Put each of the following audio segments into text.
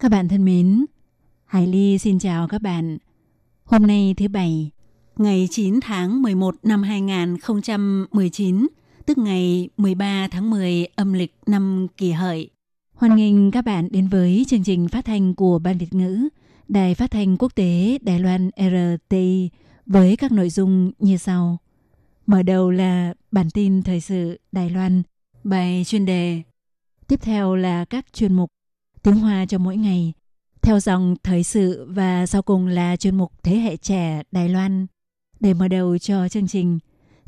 Các bạn thân mến, Hải Ly xin chào các bạn. Hôm nay thứ Bảy, ngày 9 tháng 11 năm 2019, tức ngày 13 tháng 10 âm lịch năm kỷ hợi. Hoan nghênh các bạn đến với chương trình phát thanh của Ban Việt ngữ, Đài phát thanh quốc tế Đài Loan RTI với các nội dung như sau. Mở đầu là bản tin thời sự Đài Loan, bài chuyên đề. Tiếp theo là các chuyên mục tiếng Hoa cho mỗi ngày, theo dòng thời sự và sau cùng là chuyên mục Thế hệ trẻ Đài Loan. Để mở đầu cho chương trình,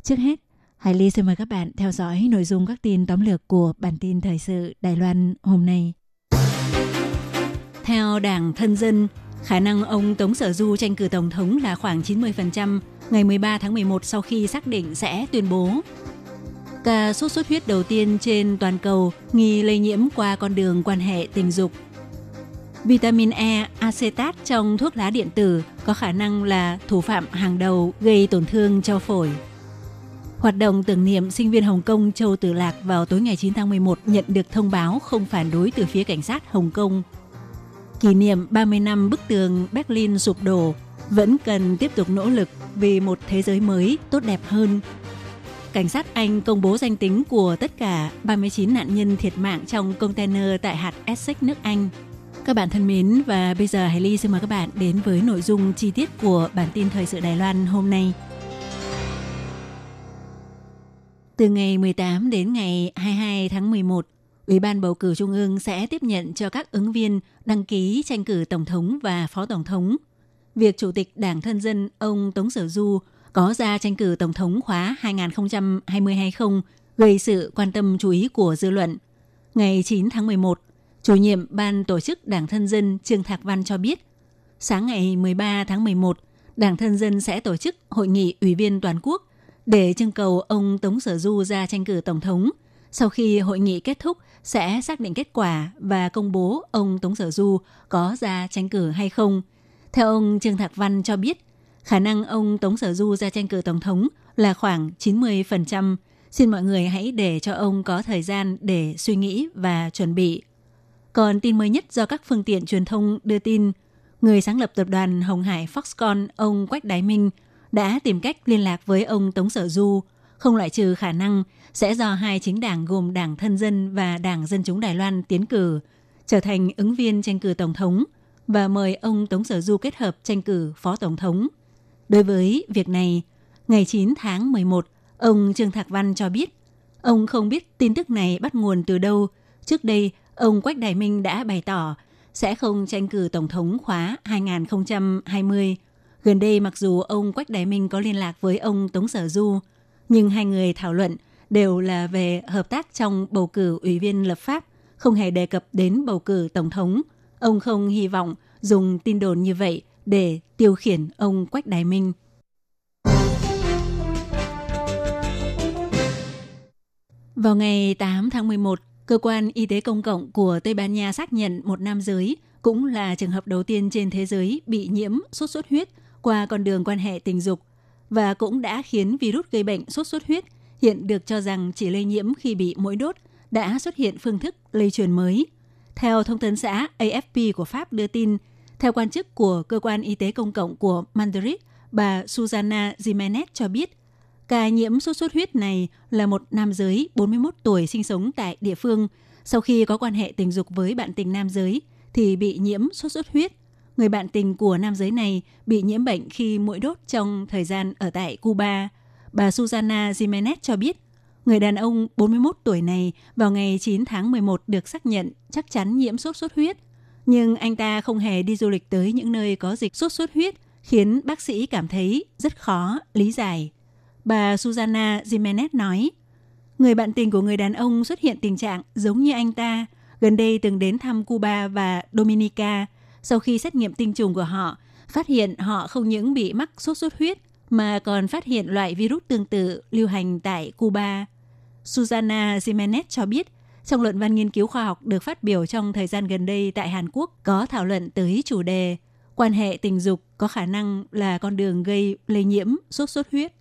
trước hết, Hải Ly xin mời các bạn theo dõi nội dung các tin tóm lược của bản tin thời sự Đài Loan hôm nay. Theo Đảng Thân Dân, khả năng ông Tống Sở Du tranh cử Tổng thống là khoảng 90% ngày 13 tháng 11 sau khi xác định sẽ tuyên bố ca sốt xuất huyết đầu tiên trên toàn cầu nghi lây nhiễm qua con đường quan hệ tình dục. Vitamin E acetat trong thuốc lá điện tử có khả năng là thủ phạm hàng đầu gây tổn thương cho phổi. Hoạt động tưởng niệm sinh viên Hồng Kông Châu Tử Lạc vào tối ngày 9 tháng 11 nhận được thông báo không phản đối từ phía cảnh sát Hồng Kông. Kỷ niệm 30 năm bức tường Berlin sụp đổ, vẫn cần tiếp tục nỗ lực vì một thế giới mới tốt đẹp hơn cảnh sát Anh công bố danh tính của tất cả 39 nạn nhân thiệt mạng trong container tại hạt Essex nước Anh. Các bạn thân mến và bây giờ Hải Ly xin mời các bạn đến với nội dung chi tiết của bản tin thời sự Đài Loan hôm nay. Từ ngày 18 đến ngày 22 tháng 11, Ủy ban bầu cử Trung ương sẽ tiếp nhận cho các ứng viên đăng ký tranh cử Tổng thống và Phó Tổng thống. Việc Chủ tịch Đảng Thân dân ông Tống Sở Du có ra tranh cử Tổng thống khóa 2020 hay không gây sự quan tâm chú ý của dư luận. Ngày 9 tháng 11, chủ nhiệm ban tổ chức Đảng Thân dân Trương Thạc Văn cho biết, sáng ngày 13 tháng 11, Đảng Thân dân sẽ tổ chức hội nghị ủy viên toàn quốc để trưng cầu ông Tống Sở Du ra tranh cử Tổng thống. Sau khi hội nghị kết thúc, sẽ xác định kết quả và công bố ông Tống Sở Du có ra tranh cử hay không. Theo ông Trương Thạc Văn cho biết, khả năng ông Tống Sở Du ra tranh cử tổng thống là khoảng 90%. Xin mọi người hãy để cho ông có thời gian để suy nghĩ và chuẩn bị. Còn tin mới nhất do các phương tiện truyền thông đưa tin, người sáng lập tập đoàn Hồng Hải Foxconn, ông Quách Đái Minh, đã tìm cách liên lạc với ông Tống Sở Du, không loại trừ khả năng sẽ do hai chính đảng gồm Đảng Thân Dân và Đảng Dân Chúng Đài Loan tiến cử, trở thành ứng viên tranh cử tổng thống và mời ông Tống Sở Du kết hợp tranh cử phó tổng thống. Đối với việc này, ngày 9 tháng 11, ông Trương Thạc Văn cho biết, ông không biết tin tức này bắt nguồn từ đâu. Trước đây, ông Quách Đại Minh đã bày tỏ sẽ không tranh cử Tổng thống khóa 2020. Gần đây, mặc dù ông Quách Đại Minh có liên lạc với ông Tống Sở Du, nhưng hai người thảo luận đều là về hợp tác trong bầu cử ủy viên lập pháp, không hề đề cập đến bầu cử Tổng thống. Ông không hy vọng dùng tin đồn như vậy để tiêu khiển ông Quách Đài Minh. Vào ngày 8 tháng 11, Cơ quan Y tế Công cộng của Tây Ban Nha xác nhận một nam giới, cũng là trường hợp đầu tiên trên thế giới bị nhiễm sốt xuất huyết qua con đường quan hệ tình dục và cũng đã khiến virus gây bệnh sốt xuất huyết hiện được cho rằng chỉ lây nhiễm khi bị mũi đốt đã xuất hiện phương thức lây truyền mới. Theo thông tấn xã AFP của Pháp đưa tin, theo quan chức của Cơ quan Y tế Công cộng của Madrid, bà Susana Jimenez cho biết, ca nhiễm sốt xuất huyết này là một nam giới 41 tuổi sinh sống tại địa phương. Sau khi có quan hệ tình dục với bạn tình nam giới thì bị nhiễm sốt xuất huyết. Người bạn tình của nam giới này bị nhiễm bệnh khi mũi đốt trong thời gian ở tại Cuba. Bà Susana Jimenez cho biết, người đàn ông 41 tuổi này vào ngày 9 tháng 11 được xác nhận chắc chắn nhiễm sốt xuất huyết – nhưng anh ta không hề đi du lịch tới những nơi có dịch sốt xuất huyết, khiến bác sĩ cảm thấy rất khó lý giải. Bà Susana Jimenez nói, người bạn tình của người đàn ông xuất hiện tình trạng giống như anh ta, gần đây từng đến thăm Cuba và Dominica. Sau khi xét nghiệm tinh trùng của họ, phát hiện họ không những bị mắc sốt xuất huyết mà còn phát hiện loại virus tương tự lưu hành tại Cuba. Susana Jimenez cho biết, trong luận văn nghiên cứu khoa học được phát biểu trong thời gian gần đây tại Hàn Quốc có thảo luận tới chủ đề quan hệ tình dục có khả năng là con đường gây lây nhiễm sốt xuất huyết.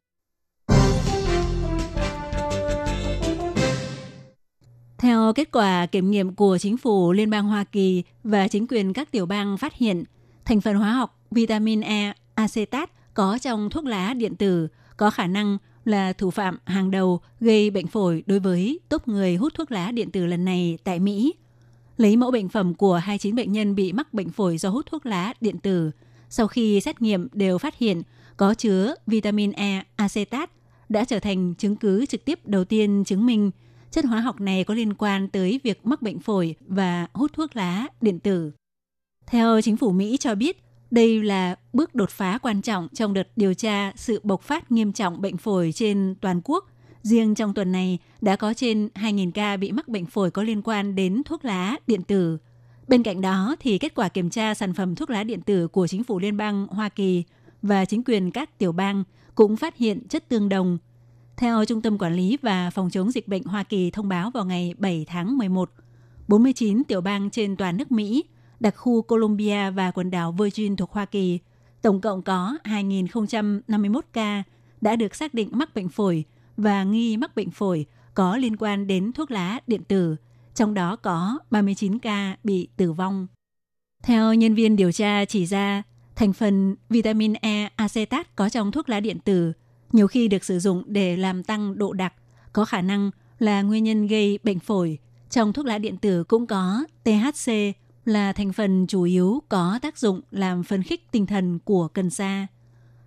Theo kết quả kiểm nghiệm của chính phủ Liên bang Hoa Kỳ và chính quyền các tiểu bang phát hiện, thành phần hóa học vitamin E acetat có trong thuốc lá điện tử có khả năng là thủ phạm hàng đầu gây bệnh phổi đối với top người hút thuốc lá điện tử lần này tại Mỹ. Lấy mẫu bệnh phẩm của 29 bệnh nhân bị mắc bệnh phổi do hút thuốc lá điện tử, sau khi xét nghiệm đều phát hiện có chứa vitamin E acetat đã trở thành chứng cứ trực tiếp đầu tiên chứng minh chất hóa học này có liên quan tới việc mắc bệnh phổi và hút thuốc lá điện tử. Theo chính phủ Mỹ cho biết, đây là bước đột phá quan trọng trong đợt điều tra sự bộc phát nghiêm trọng bệnh phổi trên toàn quốc. Riêng trong tuần này đã có trên 2.000 ca bị mắc bệnh phổi có liên quan đến thuốc lá điện tử. Bên cạnh đó thì kết quả kiểm tra sản phẩm thuốc lá điện tử của chính phủ liên bang Hoa Kỳ và chính quyền các tiểu bang cũng phát hiện chất tương đồng. Theo Trung tâm Quản lý và Phòng chống dịch bệnh Hoa Kỳ thông báo vào ngày 7 tháng 11, 49 tiểu bang trên toàn nước Mỹ đặc khu Colombia và quần đảo Virgin thuộc Hoa Kỳ, tổng cộng có 2.051 ca đã được xác định mắc bệnh phổi và nghi mắc bệnh phổi có liên quan đến thuốc lá điện tử, trong đó có 39 ca bị tử vong. Theo nhân viên điều tra chỉ ra, thành phần vitamin E acetat có trong thuốc lá điện tử nhiều khi được sử dụng để làm tăng độ đặc, có khả năng là nguyên nhân gây bệnh phổi. Trong thuốc lá điện tử cũng có THC là thành phần chủ yếu có tác dụng làm phấn khích tinh thần của cần sa.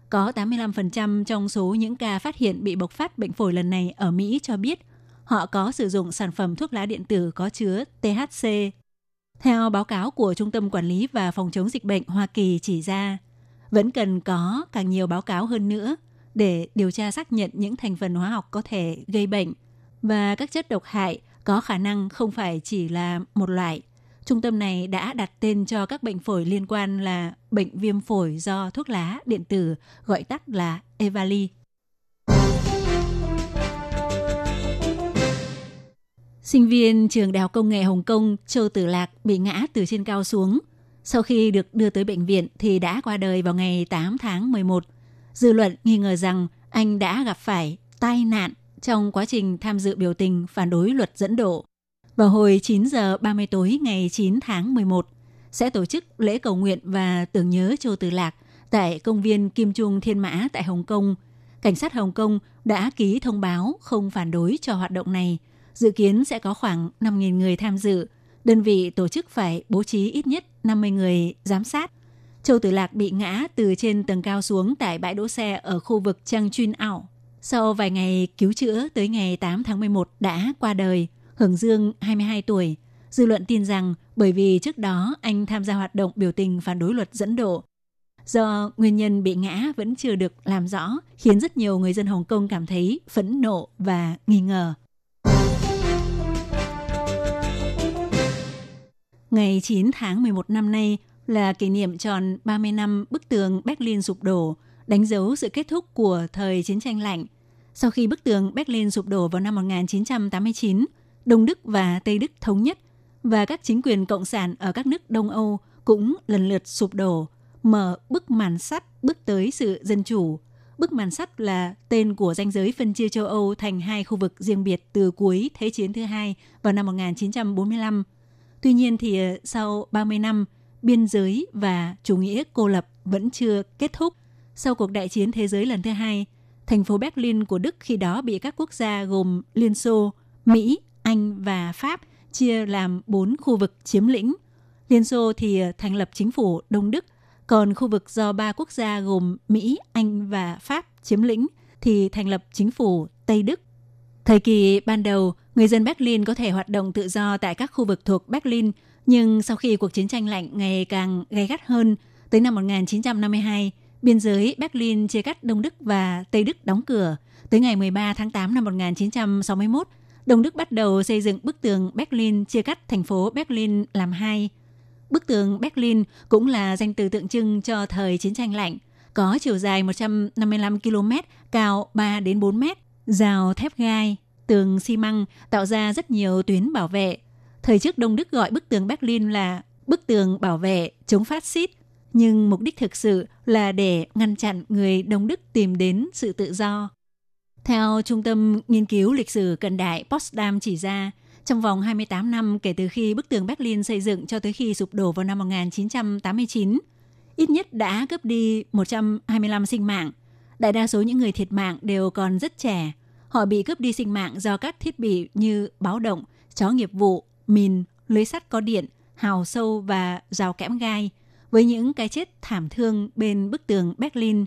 Có 85% trong số những ca phát hiện bị bộc phát bệnh phổi lần này ở Mỹ cho biết họ có sử dụng sản phẩm thuốc lá điện tử có chứa THC. Theo báo cáo của Trung tâm Quản lý và Phòng chống dịch bệnh Hoa Kỳ chỉ ra, vẫn cần có càng nhiều báo cáo hơn nữa để điều tra xác nhận những thành phần hóa học có thể gây bệnh và các chất độc hại có khả năng không phải chỉ là một loại – Trung tâm này đã đặt tên cho các bệnh phổi liên quan là bệnh viêm phổi do thuốc lá điện tử, gọi tắt là Evali. Sinh viên trường Đại học Công nghệ Hồng Kông Châu Tử Lạc bị ngã từ trên cao xuống. Sau khi được đưa tới bệnh viện thì đã qua đời vào ngày 8 tháng 11. Dư luận nghi ngờ rằng anh đã gặp phải tai nạn trong quá trình tham dự biểu tình phản đối luật dẫn độ. Vào hồi 9 giờ 30 tối ngày 9 tháng 11, sẽ tổ chức lễ cầu nguyện và tưởng nhớ Châu Tử Lạc tại công viên Kim Trung Thiên Mã tại Hồng Kông. Cảnh sát Hồng Kông đã ký thông báo không phản đối cho hoạt động này. Dự kiến sẽ có khoảng 5.000 người tham dự. Đơn vị tổ chức phải bố trí ít nhất 50 người giám sát. Châu Tử Lạc bị ngã từ trên tầng cao xuống tại bãi đỗ xe ở khu vực Trang Chuyên Ảo. Sau vài ngày cứu chữa tới ngày 8 tháng 11 đã qua đời. Hưởng Dương, 22 tuổi. Dư luận tin rằng bởi vì trước đó anh tham gia hoạt động biểu tình phản đối luật dẫn độ. Do nguyên nhân bị ngã vẫn chưa được làm rõ, khiến rất nhiều người dân Hồng Kông cảm thấy phẫn nộ và nghi ngờ. Ngày 9 tháng 11 năm nay là kỷ niệm tròn 30 năm bức tường Berlin sụp đổ, đánh dấu sự kết thúc của thời chiến tranh lạnh. Sau khi bức tường Berlin sụp đổ vào năm 1989, Đông Đức và Tây Đức thống nhất và các chính quyền cộng sản ở các nước Đông Âu cũng lần lượt sụp đổ, mở bức màn sắt bước tới sự dân chủ. Bức màn sắt là tên của danh giới phân chia châu Âu thành hai khu vực riêng biệt từ cuối Thế chiến thứ hai vào năm 1945. Tuy nhiên thì ờ, sau 30 năm, biên giới và chủ nghĩa cô lập vẫn chưa kết thúc. Sau cuộc đại chiến thế giới lần thứ hai, thành phố Berlin của Đức khi đó bị các quốc gia gồm Liên Xô, Mỹ, anh và Pháp chia làm bốn khu vực chiếm lĩnh. Liên Xô thì ờ, thành lập chính phủ Đông Đức, còn khu vực do ba quốc gia gồm Mỹ, Anh và Pháp chiếm lĩnh thì thành lập chính phủ Tây Đức. Thời kỳ ban đầu, người dân Berlin có thể hoạt động tự do tại các khu vực thuộc Berlin, nhưng sau khi cuộc chiến tranh lạnh ngày càng gay gắt hơn, tới năm 1952, biên giới Berlin chia cắt Đông Đức và Tây Đức đóng cửa. Tới ngày 13 tháng 8 năm 1961, Đông Đức bắt đầu xây dựng bức tường Berlin chia cắt thành phố Berlin làm hai. Bức tường Berlin cũng là danh từ tượng trưng cho thời chiến tranh lạnh, có chiều dài 155 km, cao 3 đến 4 mét, rào thép gai, tường xi măng tạo ra rất nhiều tuyến bảo vệ. Thời trước Đông Đức gọi bức tường Berlin là bức tường bảo vệ chống phát xít, nhưng mục đích thực sự là để ngăn chặn người Đông Đức tìm đến sự tự do. Theo Trung tâm Nghiên cứu Lịch sử Cận đại Potsdam chỉ ra, trong vòng 28 năm kể từ khi bức tường Berlin xây dựng cho tới khi sụp đổ vào năm 1989, ít nhất đã cướp đi 125 sinh mạng. Đại đa số những người thiệt mạng đều còn rất trẻ. Họ bị cướp đi sinh mạng do các thiết bị như báo động, chó nghiệp vụ, mìn, lưới sắt có điện, hào sâu và rào kẽm gai, với những cái chết thảm thương bên bức tường Berlin.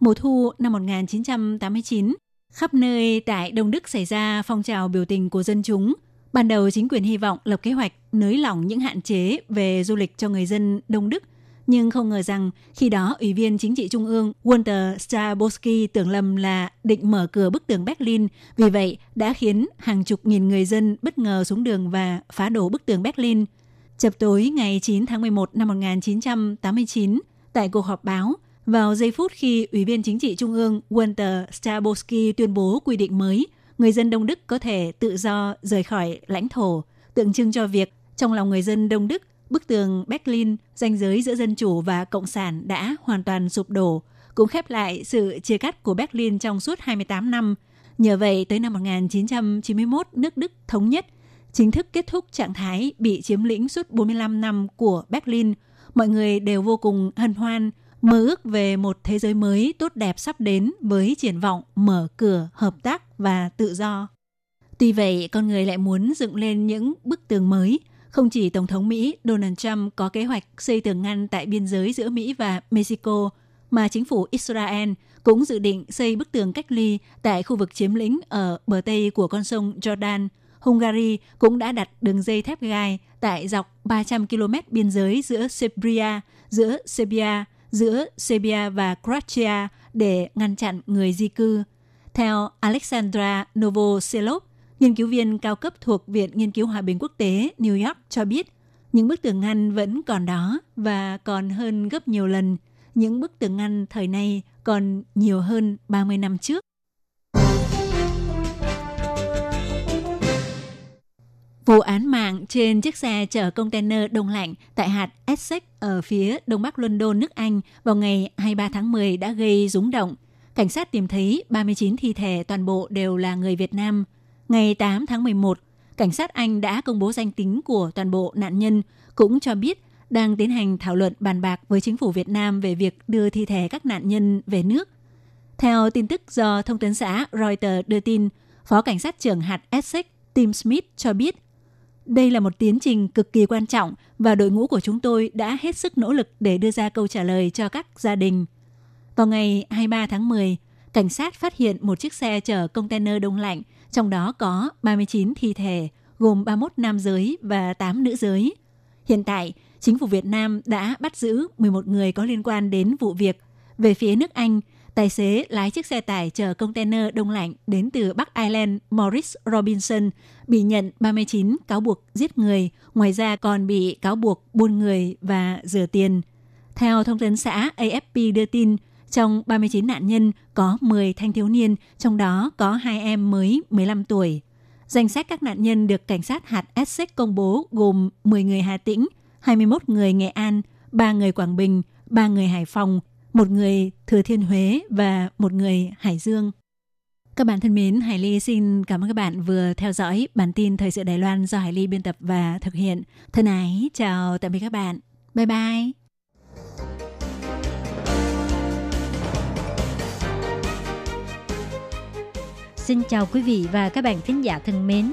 Mùa thu năm 1989, khắp nơi tại Đông Đức xảy ra phong trào biểu tình của dân chúng. Ban đầu chính quyền hy vọng lập kế hoạch nới lỏng những hạn chế về du lịch cho người dân Đông Đức – nhưng không ngờ rằng khi đó Ủy viên Chính trị Trung ương Walter Straboski tưởng lầm là định mở cửa bức tường Berlin, vì vậy đã khiến hàng chục nghìn người dân bất ngờ xuống đường và phá đổ bức tường Berlin. Chập tối ngày 9 tháng 11 năm 1989, tại cuộc họp báo, vào giây phút khi Ủy viên Chính trị Trung ương Walter Straboski tuyên bố quy định mới, người dân Đông Đức có thể tự do rời khỏi lãnh thổ, tượng trưng cho việc trong lòng người dân Đông Đức bức tường Berlin, ranh giới giữa dân chủ và cộng sản đã hoàn toàn sụp đổ, cũng khép lại sự chia cắt của Berlin trong suốt 28 năm. Nhờ vậy, tới năm 1991, nước Đức thống nhất, chính thức kết thúc trạng thái bị chiếm lĩnh suốt 45 năm của Berlin. Mọi người đều vô cùng hân hoan, mơ ước về một thế giới mới tốt đẹp sắp đến với triển vọng mở cửa, hợp tác và tự do. Tuy vậy, con người lại muốn dựng lên những bức tường mới – không chỉ Tổng thống Mỹ Donald Trump có kế hoạch xây tường ngăn tại biên giới giữa Mỹ và Mexico, mà chính phủ Israel cũng dự định xây bức tường cách ly tại khu vực chiếm lĩnh ở bờ Tây của con sông Jordan. Hungary cũng đã đặt đường dây thép gai tại dọc 300 km biên giới giữa Serbia, giữa Serbia, giữa Serbia và Croatia để ngăn chặn người di cư. Theo Alexandra Novoselov, Nghiên cứu viên cao cấp thuộc Viện Nghiên cứu Hòa bình Quốc tế New York cho biết, những bức tường ngăn vẫn còn đó và còn hơn gấp nhiều lần. Những bức tường ngăn thời nay còn nhiều hơn 30 năm trước. Vụ án mạng trên chiếc xe chở container đông lạnh tại hạt Essex ở phía đông bắc London, nước Anh vào ngày 23 tháng 10 đã gây rúng động. Cảnh sát tìm thấy 39 thi thể toàn bộ đều là người Việt Nam – Ngày 8 tháng 11, cảnh sát Anh đã công bố danh tính của toàn bộ nạn nhân, cũng cho biết đang tiến hành thảo luận bàn bạc với chính phủ Việt Nam về việc đưa thi thể các nạn nhân về nước. Theo tin tức do thông tấn xã Reuters đưa tin, Phó Cảnh sát trưởng hạt Essex Tim Smith cho biết, đây là một tiến trình cực kỳ quan trọng và đội ngũ của chúng tôi đã hết sức nỗ lực để đưa ra câu trả lời cho các gia đình. Vào ngày 23 tháng 10, cảnh sát phát hiện một chiếc xe chở container đông lạnh trong đó có 39 thi thể, gồm 31 nam giới và 8 nữ giới. Hiện tại, chính phủ Việt Nam đã bắt giữ 11 người có liên quan đến vụ việc. Về phía nước Anh, tài xế lái chiếc xe tải chở container đông lạnh đến từ Bắc Ireland Morris Robinson bị nhận 39 cáo buộc giết người, ngoài ra còn bị cáo buộc buôn người và rửa tiền. Theo thông tấn xã AFP đưa tin, trong 39 nạn nhân có 10 thanh thiếu niên, trong đó có hai em mới 15 tuổi. Danh sách các nạn nhân được cảnh sát hạt Essex công bố gồm 10 người Hà Tĩnh, 21 người Nghệ An, 3 người Quảng Bình, 3 người Hải Phòng, một người Thừa Thiên Huế và một người Hải Dương. Các bạn thân mến, Hải Ly xin cảm ơn các bạn vừa theo dõi bản tin Thời sự Đài Loan do Hải Ly biên tập và thực hiện. Thân ái, chào tạm biệt các bạn. Bye bye! Xin chào quý vị và các bạn thính giả thân mến.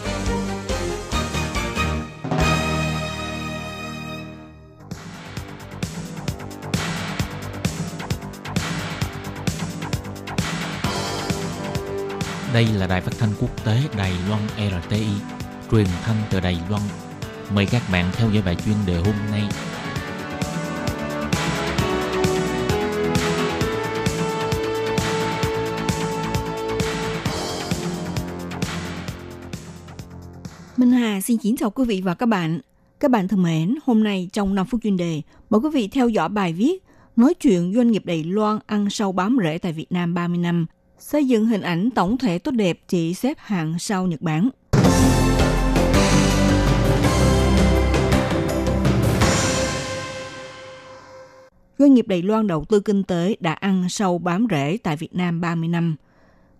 Đây là đài phát thanh quốc tế Đài Loan RTI, truyền thanh từ Đài Loan. Mời các bạn theo dõi bài chuyên đề hôm nay. Minh Hà xin kính chào quý vị và các bạn. Các bạn thân mến, hôm nay trong 5 phút chuyên đề, mời quý vị theo dõi bài viết Nói chuyện doanh nghiệp Đài Loan ăn sâu bám rễ tại Việt Nam 30 năm, xây dựng hình ảnh tổng thể tốt đẹp chỉ xếp hạng sau Nhật Bản. Doanh nghiệp Đài Loan đầu tư kinh tế đã ăn sâu bám rễ tại Việt Nam 30 năm.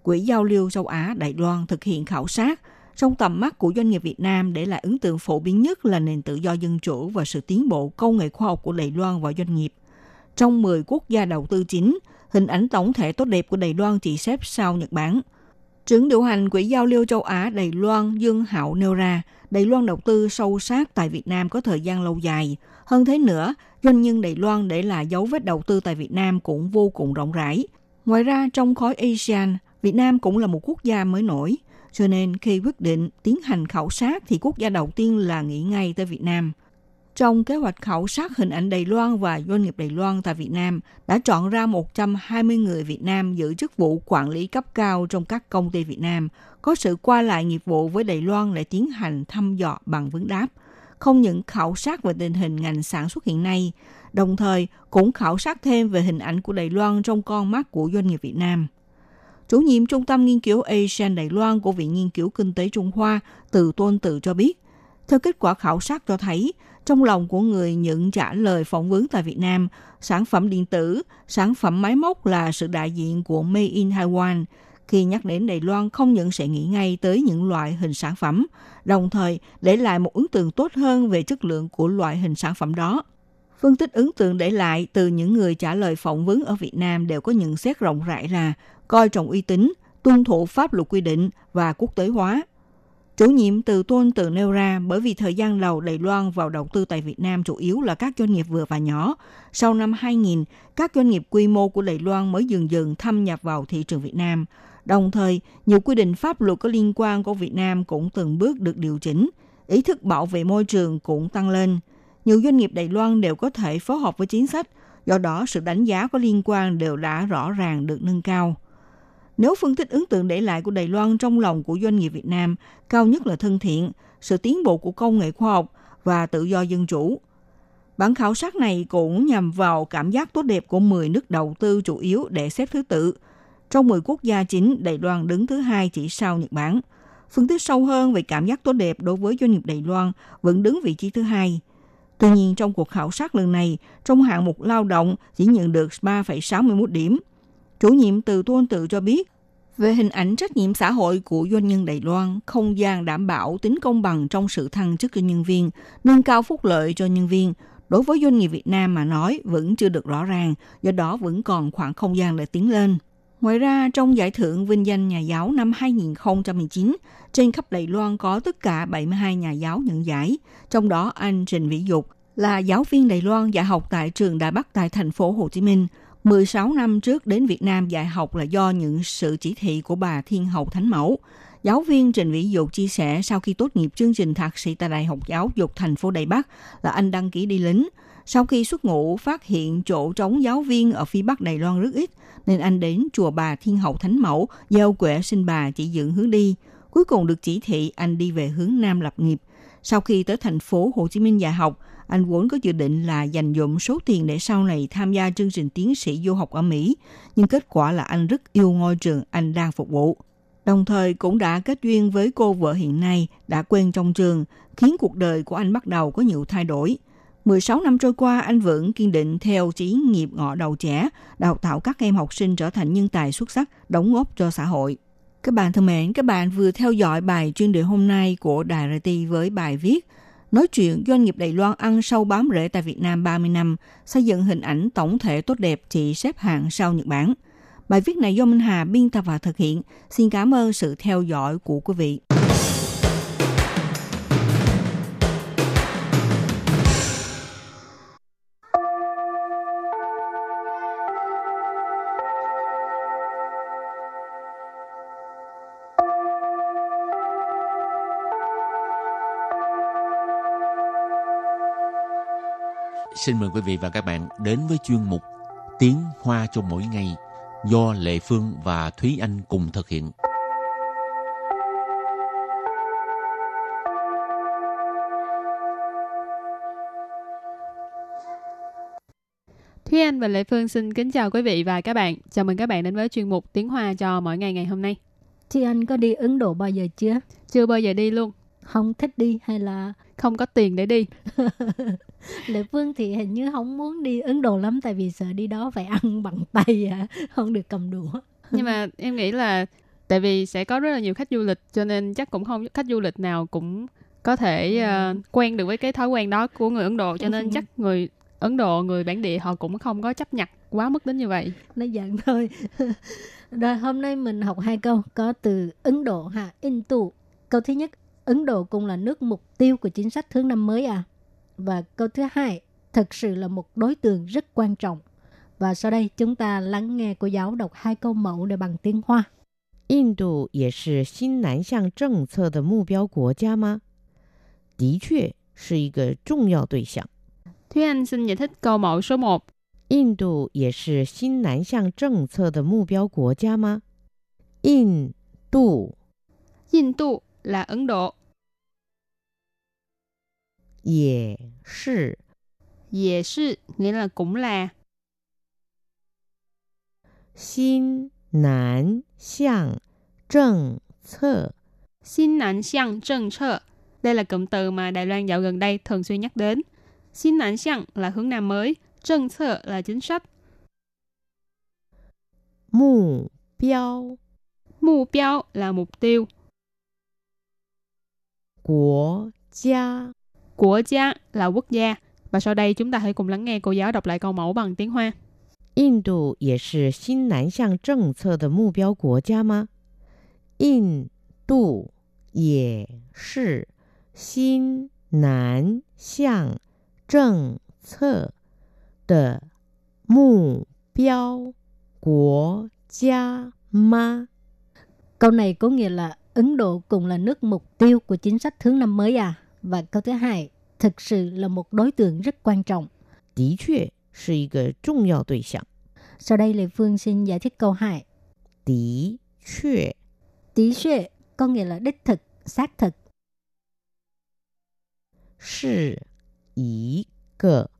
Quỹ giao lưu châu Á Đài Loan thực hiện khảo sát trong tầm mắt của doanh nghiệp Việt Nam để lại ấn tượng phổ biến nhất là nền tự do dân chủ và sự tiến bộ công nghệ khoa học của Đài Loan và doanh nghiệp. Trong 10 quốc gia đầu tư chính, hình ảnh tổng thể tốt đẹp của Đài Loan chỉ xếp sau Nhật Bản. Trưởng điều hành Quỹ giao lưu châu Á Đài Loan Dương Hạo nêu ra, Đài Loan đầu tư sâu sát tại Việt Nam có thời gian lâu dài. Hơn thế nữa, doanh nhân Đài Loan để lại dấu vết đầu tư tại Việt Nam cũng vô cùng rộng rãi. Ngoài ra, trong khối ASEAN, Việt Nam cũng là một quốc gia mới nổi. Cho nên khi quyết định tiến hành khảo sát thì quốc gia đầu tiên là nghĩ ngay tới Việt Nam. Trong kế hoạch khảo sát hình ảnh Đài Loan và doanh nghiệp Đài Loan tại Việt Nam đã chọn ra 120 người Việt Nam giữ chức vụ quản lý cấp cao trong các công ty Việt Nam, có sự qua lại nghiệp vụ với Đài Loan để tiến hành thăm dò bằng vấn đáp. Không những khảo sát về tình hình ngành sản xuất hiện nay, đồng thời cũng khảo sát thêm về hình ảnh của Đài Loan trong con mắt của doanh nghiệp Việt Nam. Chủ nhiệm Trung tâm Nghiên cứu Asian Đài Loan của Viện Nghiên cứu Kinh tế Trung Hoa Từ Tôn Tự cho biết, theo kết quả khảo sát cho thấy, trong lòng của người nhận trả lời phỏng vấn tại Việt Nam, sản phẩm điện tử, sản phẩm máy móc là sự đại diện của Made in Taiwan. Khi nhắc đến Đài Loan không những sẽ nghĩ ngay tới những loại hình sản phẩm, đồng thời để lại một ấn tượng tốt hơn về chất lượng của loại hình sản phẩm đó. Phân tích ấn tượng để lại từ những người trả lời phỏng vấn ở Việt Nam đều có nhận xét rộng rãi là coi trọng uy tín, tuân thủ pháp luật quy định và quốc tế hóa. Chủ nhiệm từ tôn tự nêu ra bởi vì thời gian đầu Đài Loan vào đầu tư tại Việt Nam chủ yếu là các doanh nghiệp vừa và nhỏ. Sau năm 2000, các doanh nghiệp quy mô của Đài Loan mới dần dần thâm nhập vào thị trường Việt Nam. Đồng thời, nhiều quy định pháp luật có liên quan của Việt Nam cũng từng bước được điều chỉnh. Ý thức bảo vệ môi trường cũng tăng lên. Nhiều doanh nghiệp Đài Loan đều có thể phối hợp với chính sách, do đó sự đánh giá có liên quan đều đã rõ ràng được nâng cao. Nếu phân tích ấn tượng để lại của Đài Loan trong lòng của doanh nghiệp Việt Nam, cao nhất là thân thiện, sự tiến bộ của công nghệ khoa học và tự do dân chủ. Bản khảo sát này cũng nhằm vào cảm giác tốt đẹp của 10 nước đầu tư chủ yếu để xếp thứ tự. Trong 10 quốc gia chính, Đài Loan đứng thứ hai chỉ sau Nhật Bản. Phân tích sâu hơn về cảm giác tốt đẹp đối với doanh nghiệp Đài Loan vẫn đứng vị trí thứ hai. Tuy nhiên, trong cuộc khảo sát lần này, trong hạng mục lao động chỉ nhận được 3,61 điểm – Chủ nhiệm từ tôn tự cho biết, về hình ảnh trách nhiệm xã hội của doanh nhân Đài Loan, không gian đảm bảo tính công bằng trong sự thăng chức cho nhân viên, nâng cao phúc lợi cho nhân viên, đối với doanh nghiệp Việt Nam mà nói vẫn chưa được rõ ràng, do đó vẫn còn khoảng không gian để tiến lên. Ngoài ra, trong giải thưởng vinh danh nhà giáo năm 2019, trên khắp Đài Loan có tất cả 72 nhà giáo nhận giải, trong đó anh Trình Vĩ Dục là giáo viên Đài Loan dạy học tại trường đại Bắc tại thành phố Hồ Chí Minh, 16 năm trước đến Việt Nam dạy học là do những sự chỉ thị của bà Thiên Hậu Thánh Mẫu. Giáo viên Trình Vĩ Dục chia sẻ sau khi tốt nghiệp chương trình thạc sĩ tại Đại học Giáo dục thành phố Đài Bắc là anh đăng ký đi lính. Sau khi xuất ngũ phát hiện chỗ trống giáo viên ở phía Bắc Đài Loan rất ít, nên anh đến chùa bà Thiên Hậu Thánh Mẫu, gieo quẻ xin bà chỉ dựng hướng đi. Cuối cùng được chỉ thị anh đi về hướng Nam lập nghiệp. Sau khi tới thành phố Hồ Chí Minh dạy học, anh vốn có dự định là dành dụm số tiền để sau này tham gia chương trình tiến sĩ du học ở Mỹ, nhưng kết quả là anh rất yêu ngôi trường anh đang phục vụ. Đồng thời cũng đã kết duyên với cô vợ hiện nay đã quen trong trường, khiến cuộc đời của anh bắt đầu có nhiều thay đổi. 16 năm trôi qua, anh vẫn kiên định theo chí nghiệp ngọ đầu trẻ, đào tạo các em học sinh trở thành nhân tài xuất sắc, đóng góp cho xã hội. Các bạn thân mến, các bạn vừa theo dõi bài chuyên đề hôm nay của Đài RT với bài viết nói chuyện doanh nghiệp Đài Loan ăn sâu bám rễ tại Việt Nam 30 năm, xây dựng hình ảnh tổng thể tốt đẹp chỉ xếp hạng sau Nhật Bản. Bài viết này do Minh Hà biên tập và thực hiện. Xin cảm ơn sự theo dõi của quý vị. Xin mời quý vị và các bạn đến với chuyên mục Tiếng Hoa cho mỗi ngày do Lệ Phương và Thúy Anh cùng thực hiện. Thúy Anh và Lệ Phương xin kính chào quý vị và các bạn. Chào mừng các bạn đến với chuyên mục Tiếng Hoa cho mỗi ngày ngày hôm nay. Thì anh có đi Ấn Độ bao giờ chưa? Chưa bao giờ đi luôn, Không thích đi hay là không có tiền để đi. Lệ Phương thì hình như không muốn đi Ấn Độ lắm tại vì sợ đi đó phải ăn bằng tay à, không được cầm đũa. Nhưng mà em nghĩ là tại vì sẽ có rất là nhiều khách du lịch cho nên chắc cũng không khách du lịch nào cũng có thể ờ, quen được với cái thói quen đó của người Ấn Độ cho nên chắc người Ấn Độ người bản địa họ cũng không có chấp nhận quá mức đến như vậy. Nó giận thôi. Rồi hôm nay mình học hai câu có từ Ấn Độ ha, Indu. Câu thứ nhất, Ấn Độ cũng là nước mục tiêu của chính sách hướng năm mới à. Và câu thứ hai, thực sự là một đối tượng rất quan trọng. Và sau đây chúng ta lắng nghe cô giáo đọc hai câu mẫu để bằng tiếng Hoa. 印度也是新南向政策的目标国家吗？的确是一个重要对象。 Thúy Anh xin giải thích câu mẫu số 1. 印度也是新南向政策的目标国家吗？印度 印度 là Ấn Độ, 也是 Dệ sư nghĩa là cũng là 新南向政策 Xin nạn xiang trân trơ. Đây là cụm từ mà Đài Loan dạo gần đây thường xuyên nhắc đến. Xin nạn xiang là hướng nam mới, trân trơ là chính sách, 目标 mục tiêu là mục tiêu, 国家 quốc gia là quốc gia. Và sau đây chúng ta hãy cùng lắng nghe cô giáo đọc lại câu mẫu bằng tiếng Hoa. 印度也是新南向政策的目标国家吗？印度也是新南向政策的目标国家吗？ Câu này có nghĩa là Ấn Độ cũng là nước mục tiêu của chính sách hướng năm mới à. Và câu thứ hai, thực sự là một đối tượng rất quan trọng. 的确是一个重要对象。 Sau đây Lê Phương xin giải thích câu 2. 的确 Tí xuệ có nghĩa là đích thực, xác thực. 是一个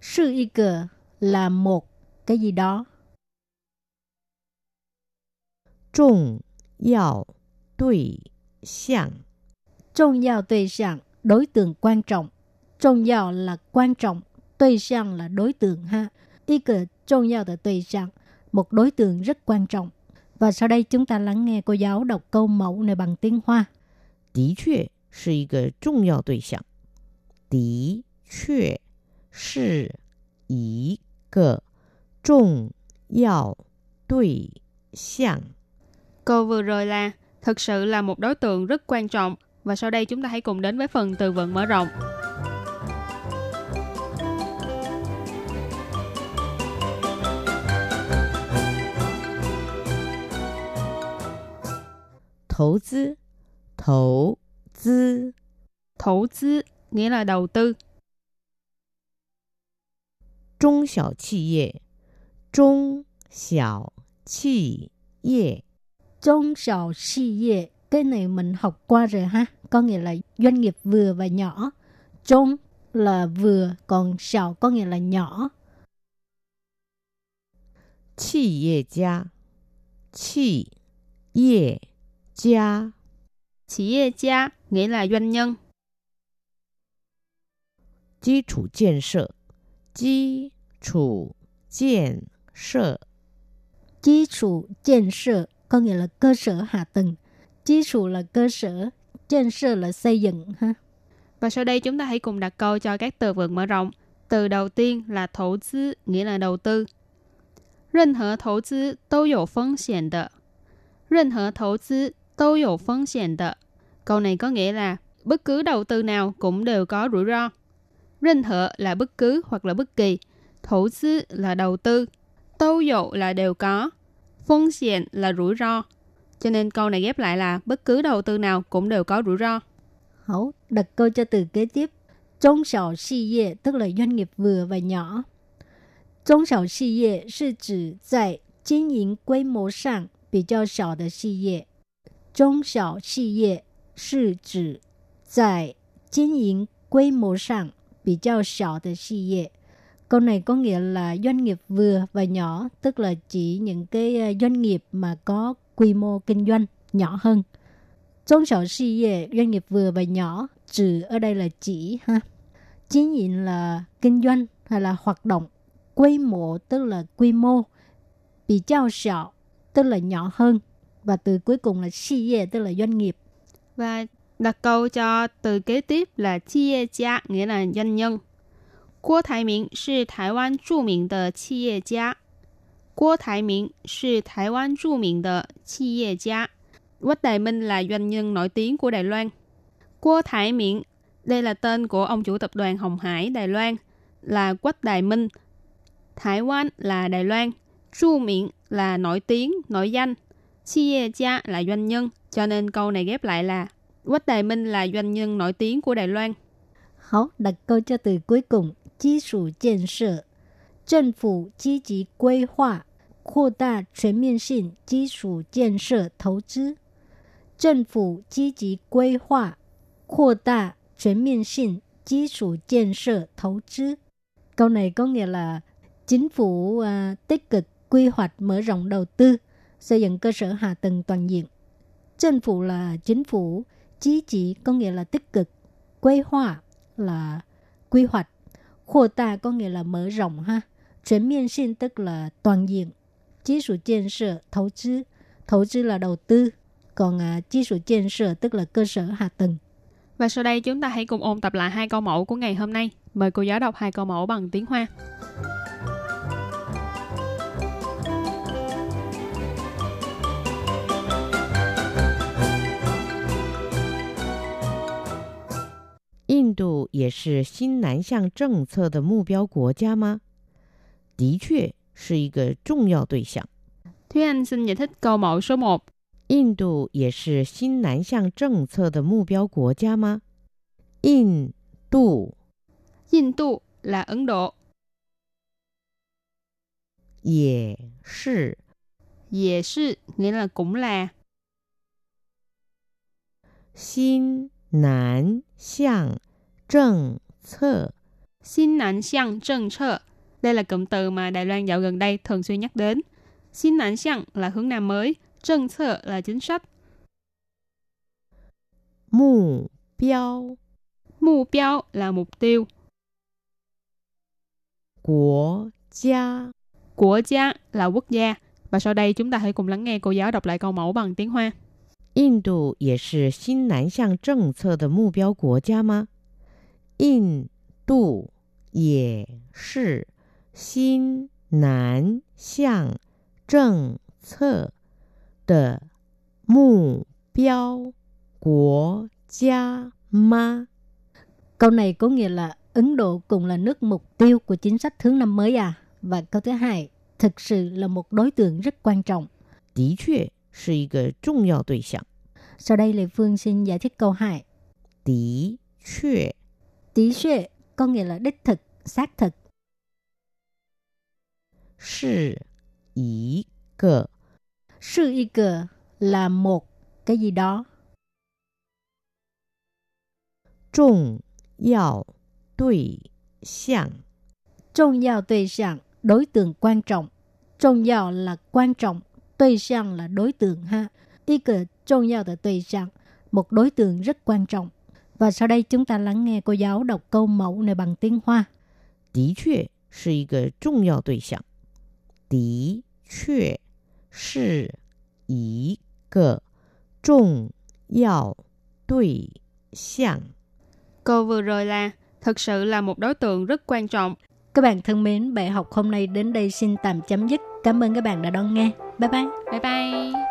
Sư y cờ là một cái gì đó. 重要 对象 Trọng giao đối tượng, đối tượng quan trọng. Trọng giao là quan trọng, đối tượng là đối tượng ha. Ý cờ trọng giao là đối tượng, một đối tượng rất quan trọng. Và sau đây chúng ta lắng nghe cô giáo đọc câu mẫu này bằng tiếng Hoa. Đí chuệ là một trọng giao đối tượng. Đí chuệ là một trọng giao đối tượng. Câu vừa rồi là thực sự là một đối tượng rất quan trọng. Và sau đây chúng ta hãy cùng đến với phần từ vựng mở rộng. 投资，投资， Thủ tư nghĩa là đầu tư. 中小企业，中小企业， trung sầu si nghiệp cái này mình học qua rồi ha. Có nghĩa là doanh nghiệp vừa và nhỏ. Trung là vừa còn sầu có nghĩa là nhỏ. Chi ye gia chi ye gia chi ye gia nghĩa là doanh nhân. Chi chủ kiến sở Chi chủ kiến sở Chi chủ kiến sở có nghĩa là cơ sở hạ tầng. Chí trụ là cơ sở,建设là xây dựng ha. Và sau đây chúng ta hãy cùng đặt câu cho các từ vựng mở rộng. Từ đầu tiên là投资 nghĩa là đầu tư. 任何投资都有风险的。任何投资都有风险的。Câu này có nghĩa là bất cứ đầu tư nào cũng đều có rủi ro. 任何 là bất cứ hoặc là bất kỳ. Thủ tư là đầu tư. Tâu dụ là đều có. Phong xiển là rủi ro. Cho nên câu này ghép lại là bất cứ đầu tư nào cũng đều có rủi ro. Hảo, đặt câu cho từ kế tiếp. Trung小企业 tức là doanh nghiệp vừa và nhỏ. Trung 小企业是指在经营规模上比较小的企业。中小企业是指在经营规模上比较小的企业。 Câu này có nghĩa là doanh nghiệp vừa và nhỏ, tức là chỉ những cái ờ, doanh nghiệp mà có quy mô kinh doanh nhỏ hơn. Trong sở sự doanh nghiệp vừa và nhỏ, trừ ở đây là chỉ ha. Chỉ nhìn là kinh doanh hay là hoạt động. Quy mô tức là quy mô. Bị trao sọ tức là nhỏ hơn. Và từ cuối cùng là sự tức là doanh nghiệp. Và đặt câu cho từ kế tiếp là chia gia nghĩa là doanh nhân 郭台铭是台湾着名的企业家。郭台铭是台湾着名的企业家。Quách Đại Minh là doanh nhân nổi tiếng của Đài Loan.郭Thái Miễn, đây là tên của ông chủ tập đoàn Hồng Hải Đài Loan, là Quách Đại Minh. Thái Quan là Đài Loan. Chu Miễn là nổi tiếng, nổi danh. Chi Ye Gia là doanh nhân, cho nên câu này ghép lại là Quách Đại Minh là doanh nhân nổi tiếng của Đài Loan. Hảo, đặt câu cho từ cuối cùng. 基础建设，政府积极规划扩大全面性基础建设投资。政府积极规划扩大全面性基础建设投资。Câu này có nghĩa là chính phủ uh, tích cực quy hoạch mở rộng đầu tư, xây dựng cơ sở hạ tầng toàn diện. Chính phủ là chính phủ, chí chỉ có nghĩa là tích cực, quy hoạch là quy hoạch, Khô ta có nghĩa là mở rộng ha.全面性 tức là toàn diện. Chí số建设, đầu tư. Đầu tư là đầu tư. Còn uh, chí số建设tức là cơ sở hạ tầng. Và sau đây chúng ta hãy cùng ôn tập lại hai câu mẫu của ngày hôm nay. Mời cô giáo đọc hai câu mẫu bằng tiếng Hoa. 印度也是新南向政策的目标国家吗？的确是一个重要对象。Thúy Anh xin giải thích câu mẫu số 1. 印度也是新南向政策的目标国家吗？印度，印度 là Ấn Độ. 也是，也是 nghĩa là cũng là. 新南向 政策 Xin nản xiang政策Đây là cụm từ mà Đài Loan dạo gần đây thường xuyên nhắc đến. Xin nản xiang là hướng Nam mới,政策 là chính sách. Mục tiêu Mục tiêu là mục tiêu. Quốc gia Quốc gia là quốc gia. Và sau đây chúng ta hãy cùng lắng nghe cô giáo đọc lại câu mẫu bằng tiếng Hoa. 印度也是新南向政策的目标国家吗？ 印度也是新南向政策的目标国家吗？Câu này có nghĩa là Ấn Độ cũng là nước mục tiêu của chính sách hướng năm mới à? Và câu thứ hai, thực sự là một đối tượng rất quan trọng. 的确是一个重要对象。Sau đây Lê Phương xin giải thích câu 2. 的确 Tí xuệ có nghĩa là đích thực, xác thực. Sì ý cờ Sì ý cờ là một cái gì đó. Trọng yào đối xiang Trọng yào đối xiang, đối tượng quan trọng. Trọng yào là quan trọng, đối xiang là đối tượng ha. Ý cờ trọng yào đối tượng, một đối tượng rất quan trọng. Và sau đây chúng ta lắng nghe cô giáo đọc câu mẫu này bằng tiếng Hoa. Tí chue là một trọng yếu đối tượng. Tí chue là một trọng yếu đối tượng. Câu vừa rồi là thực sự là một đối tượng rất quan trọng. Các bạn thân mến, bài học hôm nay đến đây xin tạm chấm dứt. Cảm ơn các bạn đã đón nghe. Bye bye. Bye bye.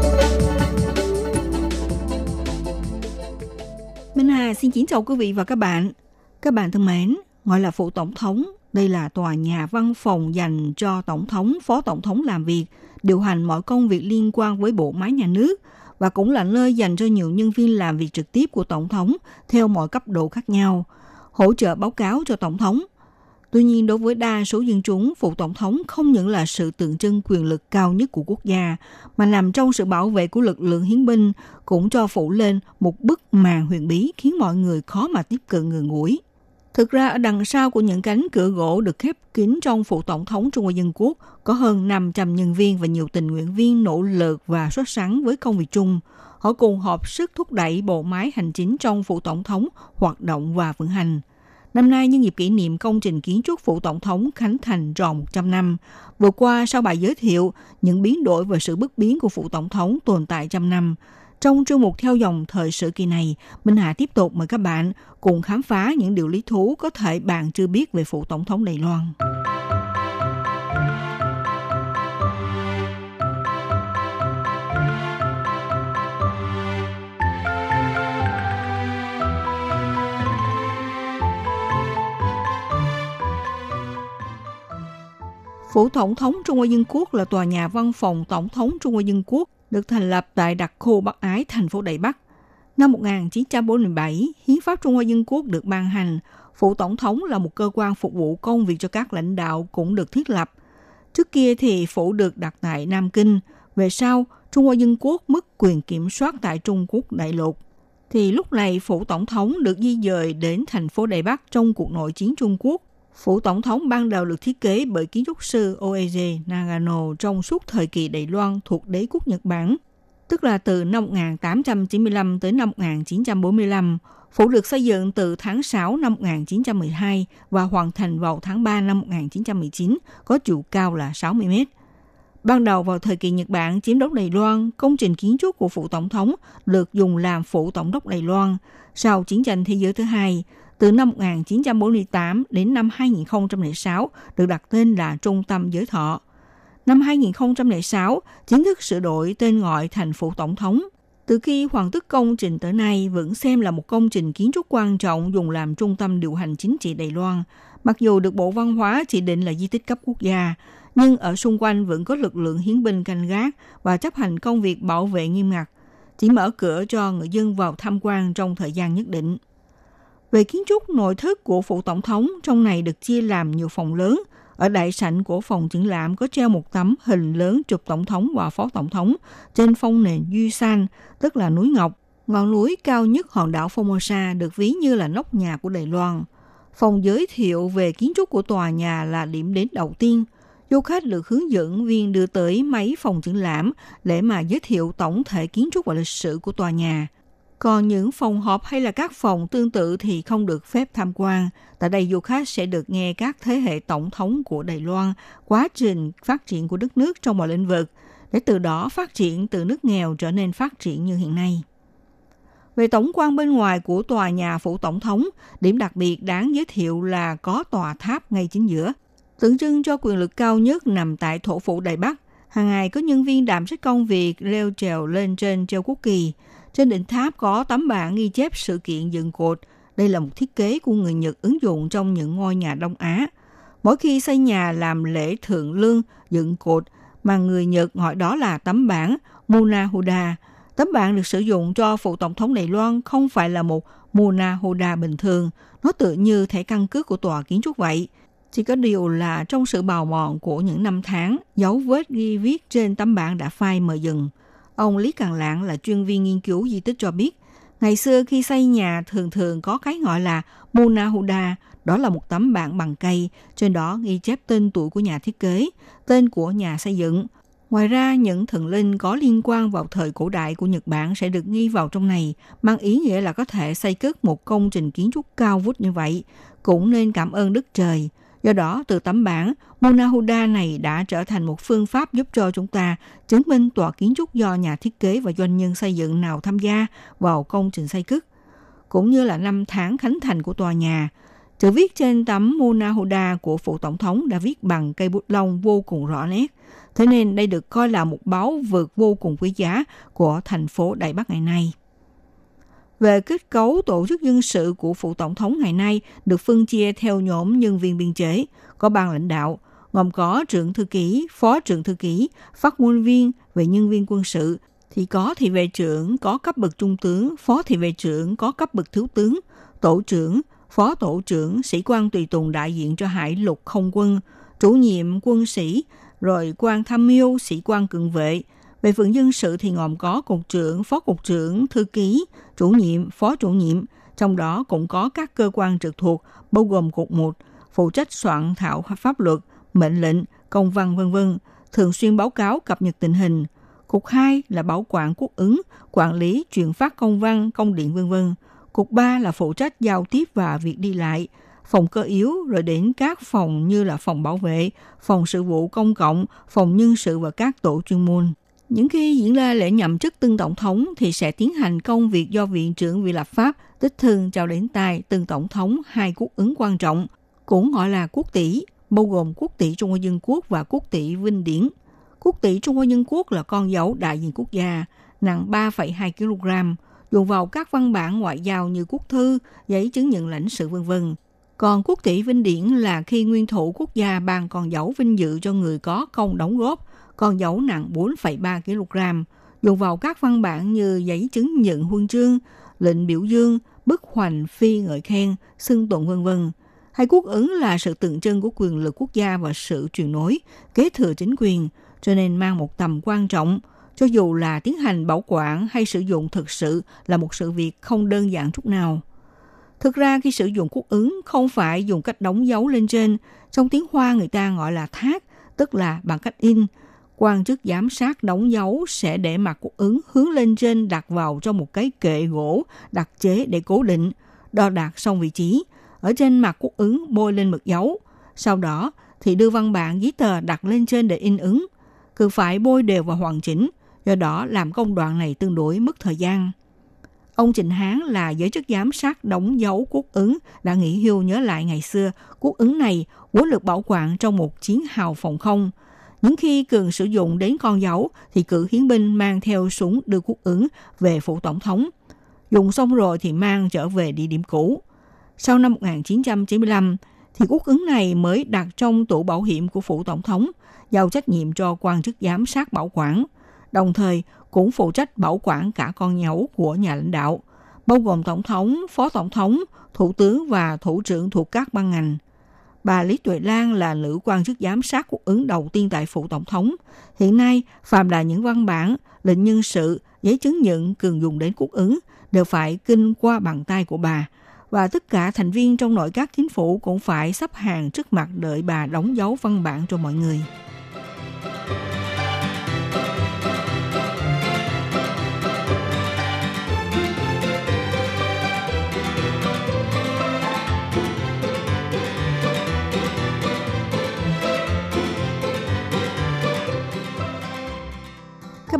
Xin kính chào quý vị và các bạn. Các bạn thân mến, gọi là phủ tổng thống, đây là tòa nhà văn phòng dành cho tổng thống, phó tổng thống làm việc, điều hành mọi công việc liên quan với bộ máy nhà nước và cũng là nơi dành cho nhiều nhân viên làm việc trực tiếp của tổng thống theo mọi cấp độ khác nhau, hỗ trợ báo cáo cho tổng thống. Tuy nhiên, đối với đa số dân chúng, phủ tổng thống không những là sự tượng trưng quyền lực cao nhất của quốc gia, mà nằm trong sự bảo vệ của lực lượng hiến binh, cũng cho phủ lên một bức màn huyền bí khiến mọi người khó mà tiếp cận người ngủi. Thực ra ở đằng sau của những cánh cửa gỗ được khép kín trong phủ tổng thống Trung Hoa Dân Quốc có hơn 500 nhân viên và nhiều tình nguyện viên nỗ lực và xuất sắc với công việc chung. Họ cùng hợp sức thúc đẩy bộ máy hành chính trong phủ tổng thống hoạt động và vận hành. Năm nay nhân dịp kỷ niệm công trình kiến trúc phủ tổng thống khánh thành tròn 100 năm. Vừa qua sau bài giới thiệu những biến đổi và sự bước biến của phủ tổng thống tồn tại trăm năm, trong chương mục theo dòng thời sự kỳ này, Minh Hà tiếp tục mời các bạn cùng khám phá những điều lý thú có thể bạn chưa biết về phủ tổng thống Đài Loan. Phủ Tổng thống Trung Hoa Dân Quốc là tòa nhà văn phòng Tổng thống Trung Hoa Dân Quốc được thành lập tại đặc khu Bắc Ái, thành phố Đài Bắc. Năm 1947, Hiến pháp Trung Hoa Dân Quốc được ban hành. Phủ Tổng thống là một cơ quan phục vụ công việc cho các lãnh đạo cũng được thiết lập. Trước kia thì phủ được đặt tại Nam Kinh. Về sau, Trung Hoa Dân Quốc mất quyền kiểm soát tại Trung Quốc đại lục. Thì lúc này phủ tổng thống được di dời đến thành phố Đài Bắc trong cuộc nội chiến Trung Quốc Phủ tổng thống ban đầu được thiết kế bởi kiến trúc sư Oeje Nagano trong suốt thời kỳ Đài Loan thuộc đế quốc Nhật Bản, tức là từ năm 1895 tới năm 1945. Phủ được xây dựng từ tháng 6 năm 1912 và hoàn thành vào tháng 3 năm 1919, có chiều cao là 60 mét. Ban đầu vào thời kỳ Nhật Bản chiếm đóng Đài Loan, công trình kiến trúc của phủ tổng thống được dùng làm phủ tổng đốc Đài Loan. Sau chiến tranh thế giới thứ hai, từ năm 1948 đến năm 2006 được đặt tên là Trung tâm Giới Thọ. Năm 2006, chính thức sửa đổi tên gọi thành phủ tổng thống. Từ khi hoàn tất công trình tới nay vẫn xem là một công trình kiến trúc quan trọng dùng làm trung tâm điều hành chính trị Đài Loan. Mặc dù được Bộ Văn hóa chỉ định là di tích cấp quốc gia, nhưng ở xung quanh vẫn có lực lượng hiến binh canh gác và chấp hành công việc bảo vệ nghiêm ngặt, chỉ mở cửa cho người dân vào tham quan trong thời gian nhất định. Về kiến trúc nội thất của phủ tổng thống, trong này được chia làm nhiều phòng lớn. Ở đại sảnh của phòng triển lãm có treo một tấm hình lớn chụp tổng thống và phó tổng thống trên phong nền Duy San, tức là núi Ngọc. Ngọn núi cao nhất hòn đảo Formosa được ví như là nóc nhà của Đài Loan. Phòng giới thiệu về kiến trúc của tòa nhà là điểm đến đầu tiên. Du khách được hướng dẫn viên đưa tới mấy phòng triển lãm để mà giới thiệu tổng thể kiến trúc và lịch sử của tòa nhà – còn những phòng họp hay là các phòng tương tự thì không được phép tham quan. Tại đây du khách sẽ được nghe các thế hệ tổng thống của Đài Loan, quá trình phát triển của đất nước trong mọi lĩnh vực, để từ đó phát triển từ nước nghèo trở nên phát triển như hiện nay. Về tổng quan bên ngoài của tòa nhà phủ tổng thống, điểm đặc biệt đáng giới thiệu là có tòa tháp ngay chính giữa, tượng trưng cho quyền lực cao nhất nằm tại thổ phủ Đài Bắc. Hàng ngày có nhân viên đảm trách công việc leo trèo lên trên treo quốc kỳ, trên đỉnh tháp có tấm bảng ghi chép sự kiện dựng cột. Đây là một thiết kế của người Nhật ứng dụng trong những ngôi nhà Đông Á. Mỗi khi xây nhà làm lễ thượng lương, dựng cột, mà người Nhật gọi đó là tấm bảng Munahuda. Tấm bảng được sử dụng cho phụ tổng thống Đài Loan không phải là một Munahuda bình thường. Nó tự như thẻ căn cước của tòa kiến trúc vậy. Chỉ có điều là trong sự bào mòn của những năm tháng, dấu vết ghi viết trên tấm bảng đã phai mờ dừng – Ông Lý Càng Lạng là chuyên viên nghiên cứu di tích cho biết, ngày xưa khi xây nhà thường thường có cái gọi là Munahuda, đó là một tấm bảng bằng cây, trên đó ghi chép tên tuổi của nhà thiết kế, tên của nhà xây dựng. Ngoài ra, những thần linh có liên quan vào thời cổ đại của Nhật Bản sẽ được ghi vào trong này, mang ý nghĩa là có thể xây cất một công trình kiến trúc cao vút như vậy, cũng nên cảm ơn Đức Trời. Do đó, từ tấm bảng, Monahuda này đã trở thành một phương pháp giúp cho chúng ta chứng minh tòa kiến trúc do nhà thiết kế và doanh nhân xây dựng nào tham gia vào công trình xây cất, cũng như là năm tháng khánh thành của tòa nhà. Chữ viết trên tấm Monahuda của phụ tổng thống đã viết bằng cây bút lông vô cùng rõ nét. Thế nên đây được coi là một báu vật vô cùng quý giá của thành phố Đại Bắc ngày nay. Về kết cấu tổ chức dân sự của phụ tổng thống ngày nay được phân chia theo nhóm nhân viên biên chế, có ban lãnh đạo, gồm có trưởng thư ký, phó trưởng thư ký, phát ngôn viên về nhân viên quân sự, thì có thị vệ trưởng có cấp bậc trung tướng, phó thị vệ trưởng có cấp bậc thiếu tướng, tổ trưởng, phó tổ trưởng, sĩ quan tùy tùng đại diện cho hải lục không quân, chủ nhiệm quân sĩ, rồi quan tham mưu, sĩ quan cận vệ. Về phận dân sự thì gồm có cục trưởng, phó cục trưởng, thư ký, chủ nhiệm, phó chủ nhiệm, trong đó cũng có các cơ quan trực thuộc, bao gồm cục 1, phụ trách soạn thảo pháp luật, mệnh lệnh, công văn vân vân, thường xuyên báo cáo cập nhật tình hình. Cục 2 là bảo quản quốc ứng, quản lý, truyền phát công văn, công điện vân vân. Cục 3 là phụ trách giao tiếp và việc đi lại, phòng cơ yếu rồi đến các phòng như là phòng bảo vệ, phòng sự vụ công cộng, phòng nhân sự và các tổ chuyên môn. Những khi diễn ra lễ nhậm chức tân tổng thống thì sẽ tiến hành công việc do Viện trưởng Viện lập pháp đích thường trao đến tay từng tổng thống hai quốc ứng quan trọng, cũng gọi là quốc tỷ, bao gồm quốc tỷ Trung Hoa Dân Quốc và quốc tỷ Vinh Điển. Quốc tỷ Trung Hoa Dân Quốc là con dấu đại diện quốc gia, nặng 3,2 kg, dùng vào các văn bản ngoại giao như quốc thư, giấy chứng nhận lãnh sự vân vân. Còn quốc tỷ vinh điển là khi nguyên thủ quốc gia ban con dấu vinh dự cho người có công đóng góp, con dấu nặng 4,3 kg, dùng vào các văn bản như giấy chứng nhận huân chương, lệnh biểu dương, bức hoành phi ngợi khen, xưng tụng vân vân. Hay quốc ứng là sự tượng trưng của quyền lực quốc gia và sự truyền nối, kế thừa chính quyền, cho nên mang một tầm quan trọng, cho dù là tiến hành bảo quản hay sử dụng thực sự là một sự việc không đơn giản chút nào. Thực ra khi sử dụng quốc ứng không phải dùng cách đóng dấu lên trên, trong tiếng Hoa người ta gọi là thác, tức là bằng cách in. Quan chức giám sát đóng dấu sẽ để mặt của ứng hướng lên trên đặt vào trong một cái kệ gỗ đặc chế để cố định, đo đạt xong vị trí. Ở trên mặt quốc ứng bôi lên mực dấu. Sau đó thì đưa văn bản giấy tờ đặt lên trên để in ứng. Cứ phải bôi đều và hoàn chỉnh, do đó làm công đoạn này tương đối mất thời gian. Ông Trịnh Hán là giới chức giám sát đóng dấu quốc ứng đã nghỉ hưu nhớ lại ngày xưa quốc ứng này vốn được bảo quản trong một chiến hào phòng không. Những khi cần sử dụng đến con dấu thì cử hiến binh mang theo súng đưa quốc ứng về phủ tổng thống. Dùng xong rồi thì mang trở về địa điểm cũ. Sau năm 1995 thì quốc ứng này mới đặt trong tủ bảo hiểm của phủ tổng thống, giao trách nhiệm cho quan chức giám sát bảo quản. Đồng thời, cũng phụ trách bảo quản cả con nhấu của nhà lãnh đạo, bao gồm tổng thống, phó tổng thống, thủ tướng và thủ trưởng thuộc các ban ngành. Bà Lý Tuệ Lan là nữ quan chức giám sát quốc ứng đầu tiên tại phủ tổng thống. Hiện nay, phàm là những văn bản, lệnh nhân sự, giấy chứng nhận cần dùng đến quốc ứng đều phải kinh qua bàn tay của bà. Và tất cả thành viên trong nội các chính phủ cũng phải sắp hàng trước mặt đợi bà đóng dấu văn bản cho mọi người.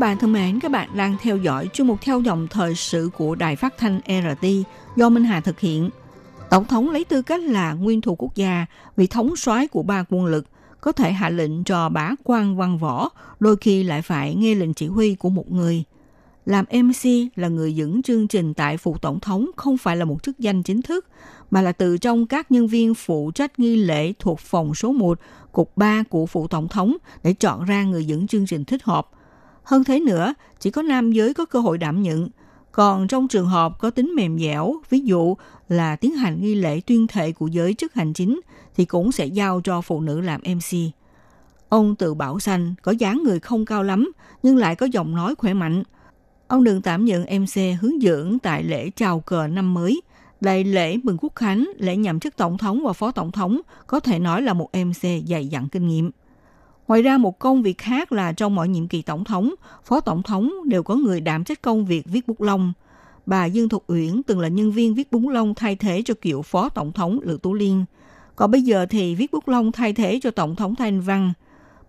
Bạn thân mến, các bạn đang theo dõi chương mục theo dòng thời sự của Đài Phát thanh RT do Minh Hà thực hiện. Tổng thống lấy tư cách là nguyên thủ quốc gia vị thống soái của ba quân lực có thể hạ lệnh cho bá quan văn võ, đôi khi lại phải nghe lệnh chỉ huy của một người. Làm MC là người dẫn chương trình tại phủ tổng thống không phải là một chức danh chính thức, mà là từ trong các nhân viên phụ trách nghi lễ thuộc phòng số 1, cục 3 của phủ tổng thống để chọn ra người dẫn chương trình thích hợp – hơn thế nữa, chỉ có nam giới có cơ hội đảm nhận. Còn trong trường hợp có tính mềm dẻo, ví dụ là tiến hành nghi lễ tuyên thệ của giới chức hành chính, thì cũng sẽ giao cho phụ nữ làm MC. Ông tự bảo xanh, có dáng người không cao lắm, nhưng lại có giọng nói khỏe mạnh. Ông đừng tạm nhận MC hướng dẫn tại lễ chào cờ năm mới. Đại lễ mừng quốc khánh, lễ nhậm chức tổng thống và phó tổng thống có thể nói là một MC dày dặn kinh nghiệm. Ngoài ra một công việc khác là trong mọi nhiệm kỳ tổng thống, phó tổng thống đều có người đảm trách công việc viết bút lông. Bà Dương Thục Uyển từng là nhân viên viết bút lông thay thế cho cựu phó tổng thống Lữ Tú Liên. Còn bây giờ thì viết bút lông thay thế cho tổng thống Thanh Văn.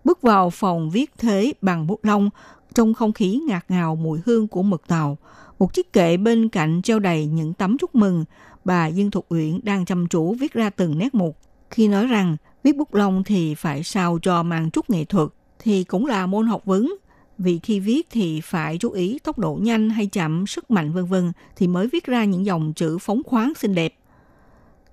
Bước vào phòng viết thế bằng bút lông, trong không khí ngạt ngào mùi hương của mực tàu. Một chiếc kệ bên cạnh treo đầy những tấm chúc mừng. Bà Dương Thục Uyển đang chăm chú viết ra từng nét một Khi nói rằng viết bút lông thì phải sao cho mang chút nghệ thuật thì cũng là môn học vấn vì khi viết thì phải chú ý tốc độ nhanh hay chậm, sức mạnh vân vân thì mới viết ra những dòng chữ phóng khoáng xinh đẹp.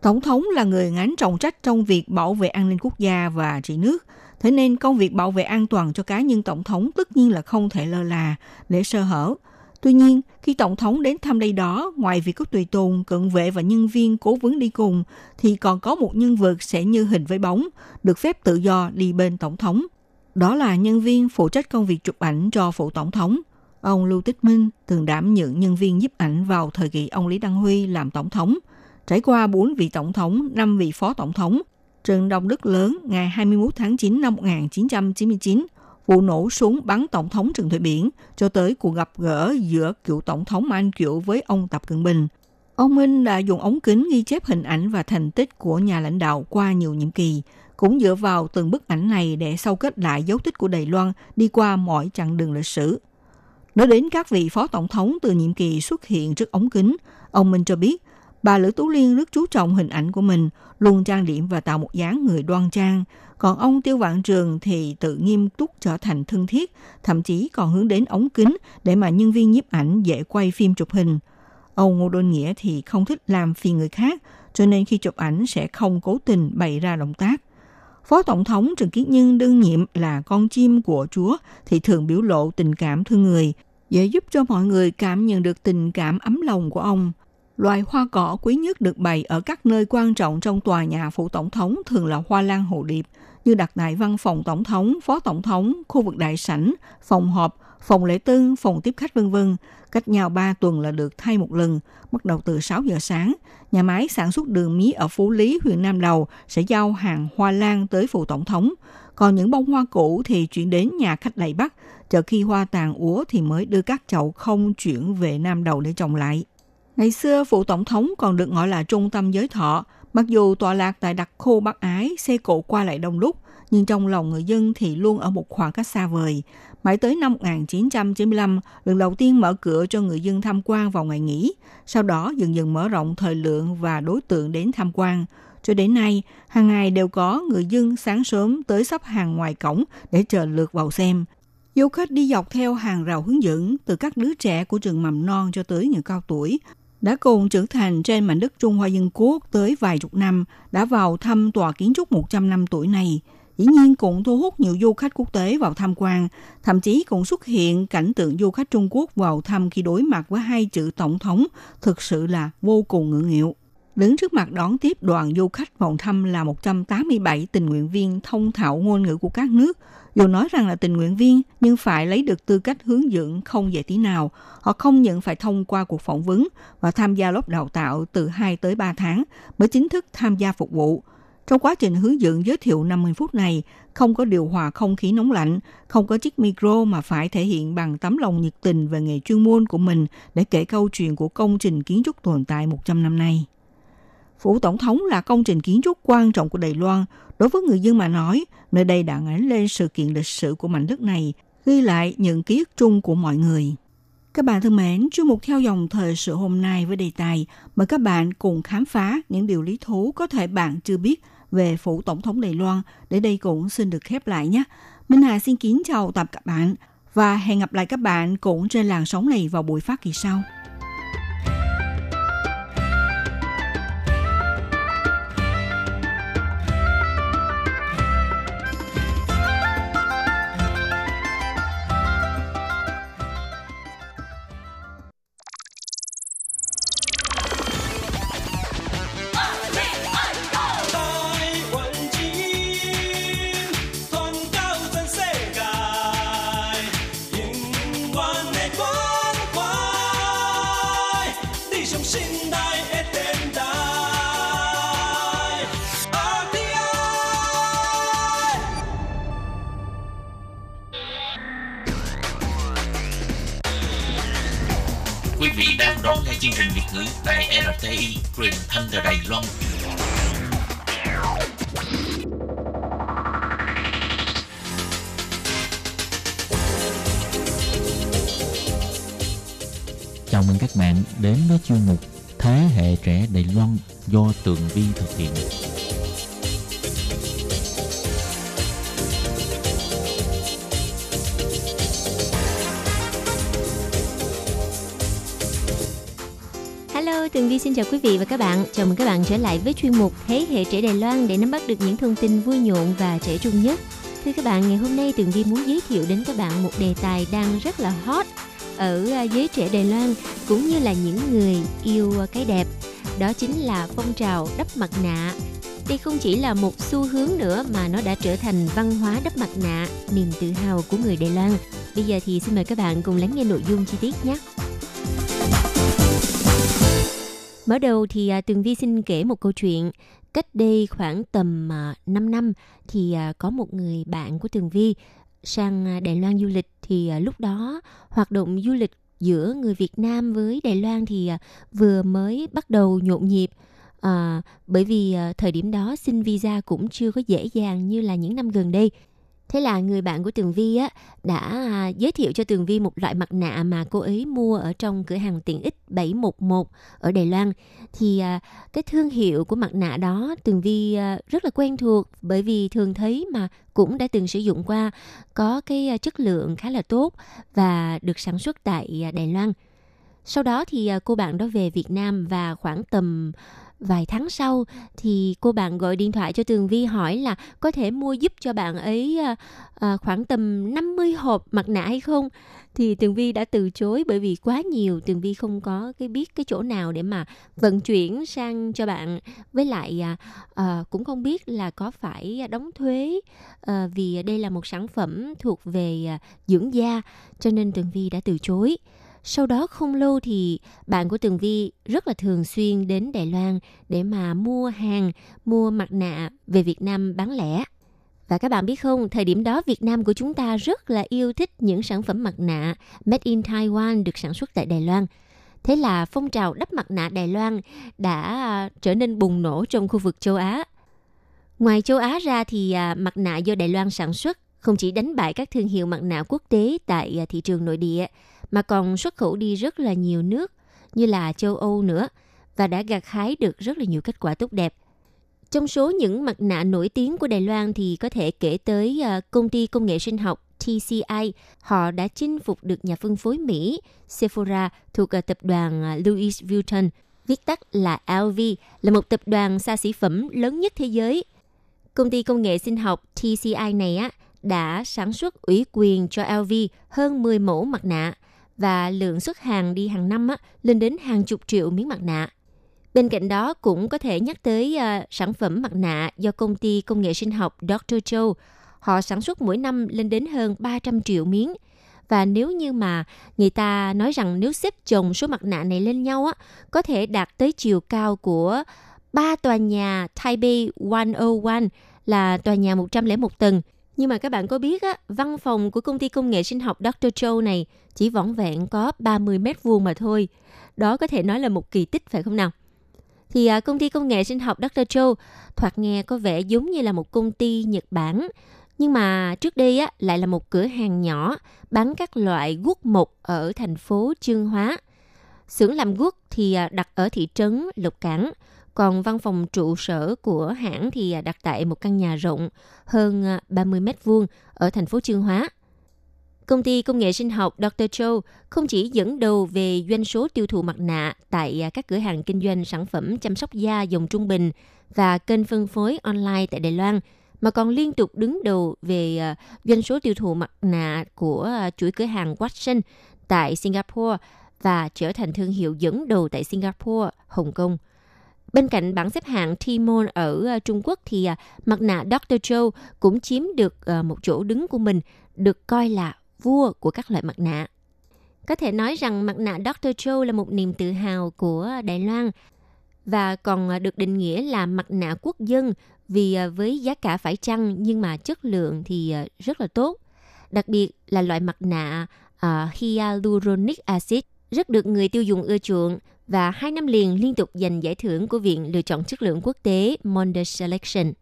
Tổng thống là người ngán trọng trách trong việc bảo vệ an ninh quốc gia và trị nước, thế nên công việc bảo vệ an toàn cho cá nhân tổng thống tất nhiên là không thể lơ là để sơ hở. Tuy nhiên, khi tổng thống đến thăm đây đó, ngoài việc có tùy tùng, cận vệ và nhân viên cố vấn đi cùng, thì còn có một nhân vật sẽ như hình với bóng, được phép tự do đi bên tổng thống – đó là nhân viên phụ trách công việc chụp ảnh cho phụ tổng thống. Ông Lưu Tích Minh từng đảm nhận nhân viên giúp ảnh vào thời kỳ ông Lý Đăng Huy làm tổng thống. Trải qua 4 vị tổng thống, 5 vị phó tổng thống, trận động đất lớn ngày 21 tháng 9 năm 1999, vụ nổ súng bắn tổng thống Trần Thủy Biển cho tới cuộc gặp gỡ giữa cựu tổng thống An Kiệu với ông Tập Cận Bình. Ông Minh đã dùng ống kính ghi chép hình ảnh và thành tích của nhà lãnh đạo qua nhiều nhiệm kỳ, cũng dựa vào từng bức ảnh này để sâu kết lại dấu tích của Đài Loan đi qua mọi chặng đường lịch sử. Nói đến các vị phó tổng thống từ nhiệm kỳ xuất hiện trước ống kính, ông Minh cho biết bà Lữ Tú Liên rất chú trọng hình ảnh của mình, luôn trang điểm và tạo một dáng người đoan trang. Còn ông Tiêu Vạn Trường thì tự nghiêm túc trở thành thân thiết, thậm chí còn hướng đến ống kính để mà nhân viên nhiếp ảnh dễ quay phim chụp hình. Ông Ngô Đôn Nghĩa thì không thích làm phiền người khác, cho nên khi chụp ảnh sẽ không cố tình bày ra động tác. Phó Tổng thống Trần Kiến Nhân đương nhiệm là con chim của Chúa thì thường biểu lộ tình cảm thương người, dễ giúp cho mọi người cảm nhận được tình cảm ấm lòng của ông. Loài hoa cỏ quý nhất được bày ở các nơi quan trọng trong tòa nhà phủ tổng thống thường là hoa lan hồ điệp, như đặt tại văn phòng tổng thống, phó tổng thống, khu vực đại sảnh, phòng họp, phòng lễ tân, phòng tiếp khách vân vân. Cách nhau 3 tuần là được thay một lần, bắt đầu từ 6 giờ sáng. Nhà máy sản xuất đường mía ở Phú Lý, huyện Nam Đầu sẽ giao hàng hoa lan tới phủ tổng thống. Còn những bông hoa cũ thì chuyển đến nhà khách Đại Bắc, chờ khi hoa tàn úa thì mới đưa các chậu không chuyển về Nam Đầu để trồng lại. Ngày xưa, phủ tổng thống còn được gọi là trung tâm giới thọ, mặc dù tọa lạc tại đặc khu Bắc Ái, xe cộ qua lại đông đúc, nhưng trong lòng người dân thì luôn ở một khoảng cách xa vời. Mãi tới năm 1995, lần đầu tiên mở cửa cho người dân tham quan vào ngày nghỉ, sau đó dần dần mở rộng thời lượng và đối tượng đến tham quan. Cho đến nay, hàng ngày đều có người dân sáng sớm tới sắp hàng ngoài cổng để chờ lượt vào xem. Du khách đi dọc theo hàng rào hướng dẫn từ các đứa trẻ của trường mầm non cho tới những cao tuổi, đã cùng trưởng thành trên mảnh đất Trung Hoa Dân Quốc tới vài chục năm, đã vào thăm tòa kiến trúc 100 năm tuổi này – dĩ nhiên cũng thu hút nhiều du khách quốc tế vào tham quan, thậm chí cũng xuất hiện cảnh tượng du khách Trung Quốc vào thăm khi đối mặt với hai chữ tổng thống thực sự là vô cùng ngưỡng nghịu. Đứng trước mặt đón tiếp đoàn du khách vào thăm là 187 tình nguyện viên thông thạo ngôn ngữ của các nước. Dù nói rằng là tình nguyện viên nhưng phải lấy được tư cách hướng dẫn không dễ tí nào. Họ không nhận phải thông qua cuộc phỏng vấn và tham gia lớp đào tạo từ 2 tới 3 tháng mới chính thức tham gia phục vụ. Trong quá trình hướng dẫn giới thiệu 50 phút này, không có điều hòa không khí nóng lạnh, không có chiếc micro mà phải thể hiện bằng tấm lòng nhiệt tình về nghề chuyên môn của mình để kể câu chuyện của công trình kiến trúc tồn tại 100 năm nay. Phủ Tổng thống là công trình kiến trúc quan trọng của Đài Loan. Đối với người dân mà nói, nơi đây đã ảnh lên sự kiện lịch sử của mảnh đất này, ghi lại những ký ức chung của mọi người. Các bạn thân mến, chương mục theo dòng thời sự hôm nay với đề tài mời các bạn cùng khám phá những điều lý thú có thể bạn chưa biết về phủ tổng thống Đài Loan. Để đây cũng xin được khép lại nhé. Minh Hà xin kính chào tập các bạn và hẹn gặp lại các bạn cũng trên làn sóng này vào buổi phát kỳ sau. Tường Vi thực hiện. Hello, Tường Vi xin chào quý vị và các bạn. Chào mừng các bạn trở lại với chuyên mục Thế hệ trẻ Đài Loan để nắm bắt được những thông tin vui nhộn và trẻ trung nhất. Thưa các bạn, ngày hôm nay Tường Vi muốn giới thiệu đến các bạn một đề tài đang rất là hot ở à, giới trẻ Đài Loan cũng như là những người yêu cái đẹp. Đó chính là phong trào đắp mặt nạ. Đây không chỉ là một xu hướng nữa mà nó đã trở thành văn hóa đắp mặt nạ, niềm tự hào của người Đài Loan. Bây giờ thì xin mời các bạn cùng lắng nghe nội dung chi tiết nhé. Mở đầu thì à, Tường Vi xin kể một câu chuyện. Cách đây khoảng tầm à, 5 năm thì à, có một người bạn của Tường Vi sang Đài Loan du lịch thì lúc đó hoạt động du lịch giữa người Việt Nam với Đài Loan thì à, vừa mới bắt đầu nhộn nhịp. À, bởi vì à, thời điểm đó xin visa cũng chưa có dễ dàng như là những năm gần đây. Thế là người bạn của Tường Vi á, đã à, giới thiệu cho Tường Vi một loại mặt nạ mà cô ấy mua ở trong cửa hàng tiện ích 711 ở Đài Loan. Thì à, cái thương hiệu của mặt nạ đó Tường Vi à, rất là quen thuộc bởi vì thường thấy mà cũng đã từng sử dụng qua, có cái chất lượng khá là tốt và được sản xuất tại Đài Loan. Sau đó thì cô bạn đó về Việt Nam và khoảng tầm vài tháng sau thì cô bạn gọi điện thoại cho Tường Vi hỏi là có thể mua giúp cho bạn ấy à, à, khoảng tầm 50 hộp mặt nạ hay không? Thì Tường Vi đã từ chối bởi vì quá nhiều. Tường Vi không có cái biết cái chỗ nào để mà vận chuyển sang cho bạn. Với lại à, à, cũng không biết là có phải đóng thuế à, vì đây là một sản phẩm thuộc về à, dưỡng da cho nên Tường Vi đã từ chối sau đó không lâu thì bạn của Tường Vi rất là thường xuyên đến Đài Loan để mà mua hàng, mua mặt nạ về Việt Nam bán lẻ. Và các bạn biết không, thời điểm đó Việt Nam của chúng ta rất là yêu thích những sản phẩm mặt nạ made in Taiwan được sản xuất tại Đài Loan. Thế là phong trào đắp mặt nạ Đài Loan đã à, trở nên bùng nổ trong khu vực châu Á. Ngoài châu Á ra thì à, mặt nạ do Đài Loan sản xuất không chỉ đánh bại các thương hiệu mặt nạ quốc tế tại à, thị trường nội địa mà còn xuất khẩu đi rất là nhiều nước như là châu Âu nữa và đã gặt hái được rất là nhiều kết quả tốt đẹp. Trong số những mặt nạ nổi tiếng của Đài Loan thì có thể kể tới ờ, công ty công nghệ sinh học TCI. Họ đã chinh phục được nhà phân phối Mỹ Sephora thuộc ờ, tập đoàn ờ, Louis Vuitton, viết tắt là LV, là một tập đoàn xa xỉ phẩm lớn nhất thế giới. Công ty công nghệ sinh học TCI này á đã sản xuất ủy quyền cho LV hơn 10 mẫu mặt nạ và lượng xuất hàng đi hàng năm á, lên đến hàng chục triệu miếng mặt nạ. Bên cạnh đó cũng có thể nhắc tới uh, sản phẩm mặt nạ do công ty công nghệ sinh học Dr. Joe. Họ sản xuất mỗi năm lên đến hơn 300 triệu miếng. Và nếu như mà người ta nói rằng nếu xếp chồng số mặt nạ này lên nhau á, có thể đạt tới chiều cao của ba tòa nhà Taipei 101 là tòa nhà 101 tầng. Nhưng mà các bạn có biết á, văn phòng của công ty công nghệ sinh học Dr. Joe này chỉ vỏn vẹn có 30 mét vuông mà thôi. Đó có thể nói là một kỳ tích phải không nào? Thì à, công ty công nghệ sinh học Dr. Joe thoạt nghe có vẻ giống như là một công ty Nhật Bản. Nhưng mà trước đây á, lại là một cửa hàng nhỏ bán các loại guốc mộc ở thành phố Chương Hóa. Xưởng làm guốc thì à, đặt ở thị trấn Lục Cảng, còn văn phòng trụ sở của hãng thì à, đặt tại một căn nhà rộng hơn à, 30 mét vuông ở thành phố Chương Hóa. Công ty công nghệ sinh học Dr. Joe không chỉ dẫn đầu về doanh số tiêu thụ mặt nạ tại à, các cửa hàng kinh doanh sản phẩm chăm sóc da dòng trung bình và kênh phân phối online tại Đài Loan, mà còn liên tục đứng đầu về doanh số tiêu thụ mặt nạ của chuỗi cửa hàng Watson tại Singapore và trở thành thương hiệu dẫn đầu tại Singapore, Hồng Kông. Bên cạnh bảng xếp hạng Tmall ở ờ, Trung Quốc thì ờ, mặt nạ Dr. Joe cũng chiếm được ờ, một chỗ đứng của mình, được coi là vua của các loại mặt nạ. Có thể nói rằng mặt nạ Dr. Joe là một niềm tự hào của Đài Loan và còn được định nghĩa là mặt nạ quốc dân vì với giá cả phải chăng nhưng mà chất lượng thì rất là tốt. Đặc biệt là loại mặt nạ uh, hyaluronic acid rất được người tiêu dùng ưa chuộng và hai năm liền liên tục giành giải thưởng của Viện Lựa chọn Chất lượng Quốc tế Monde Selection.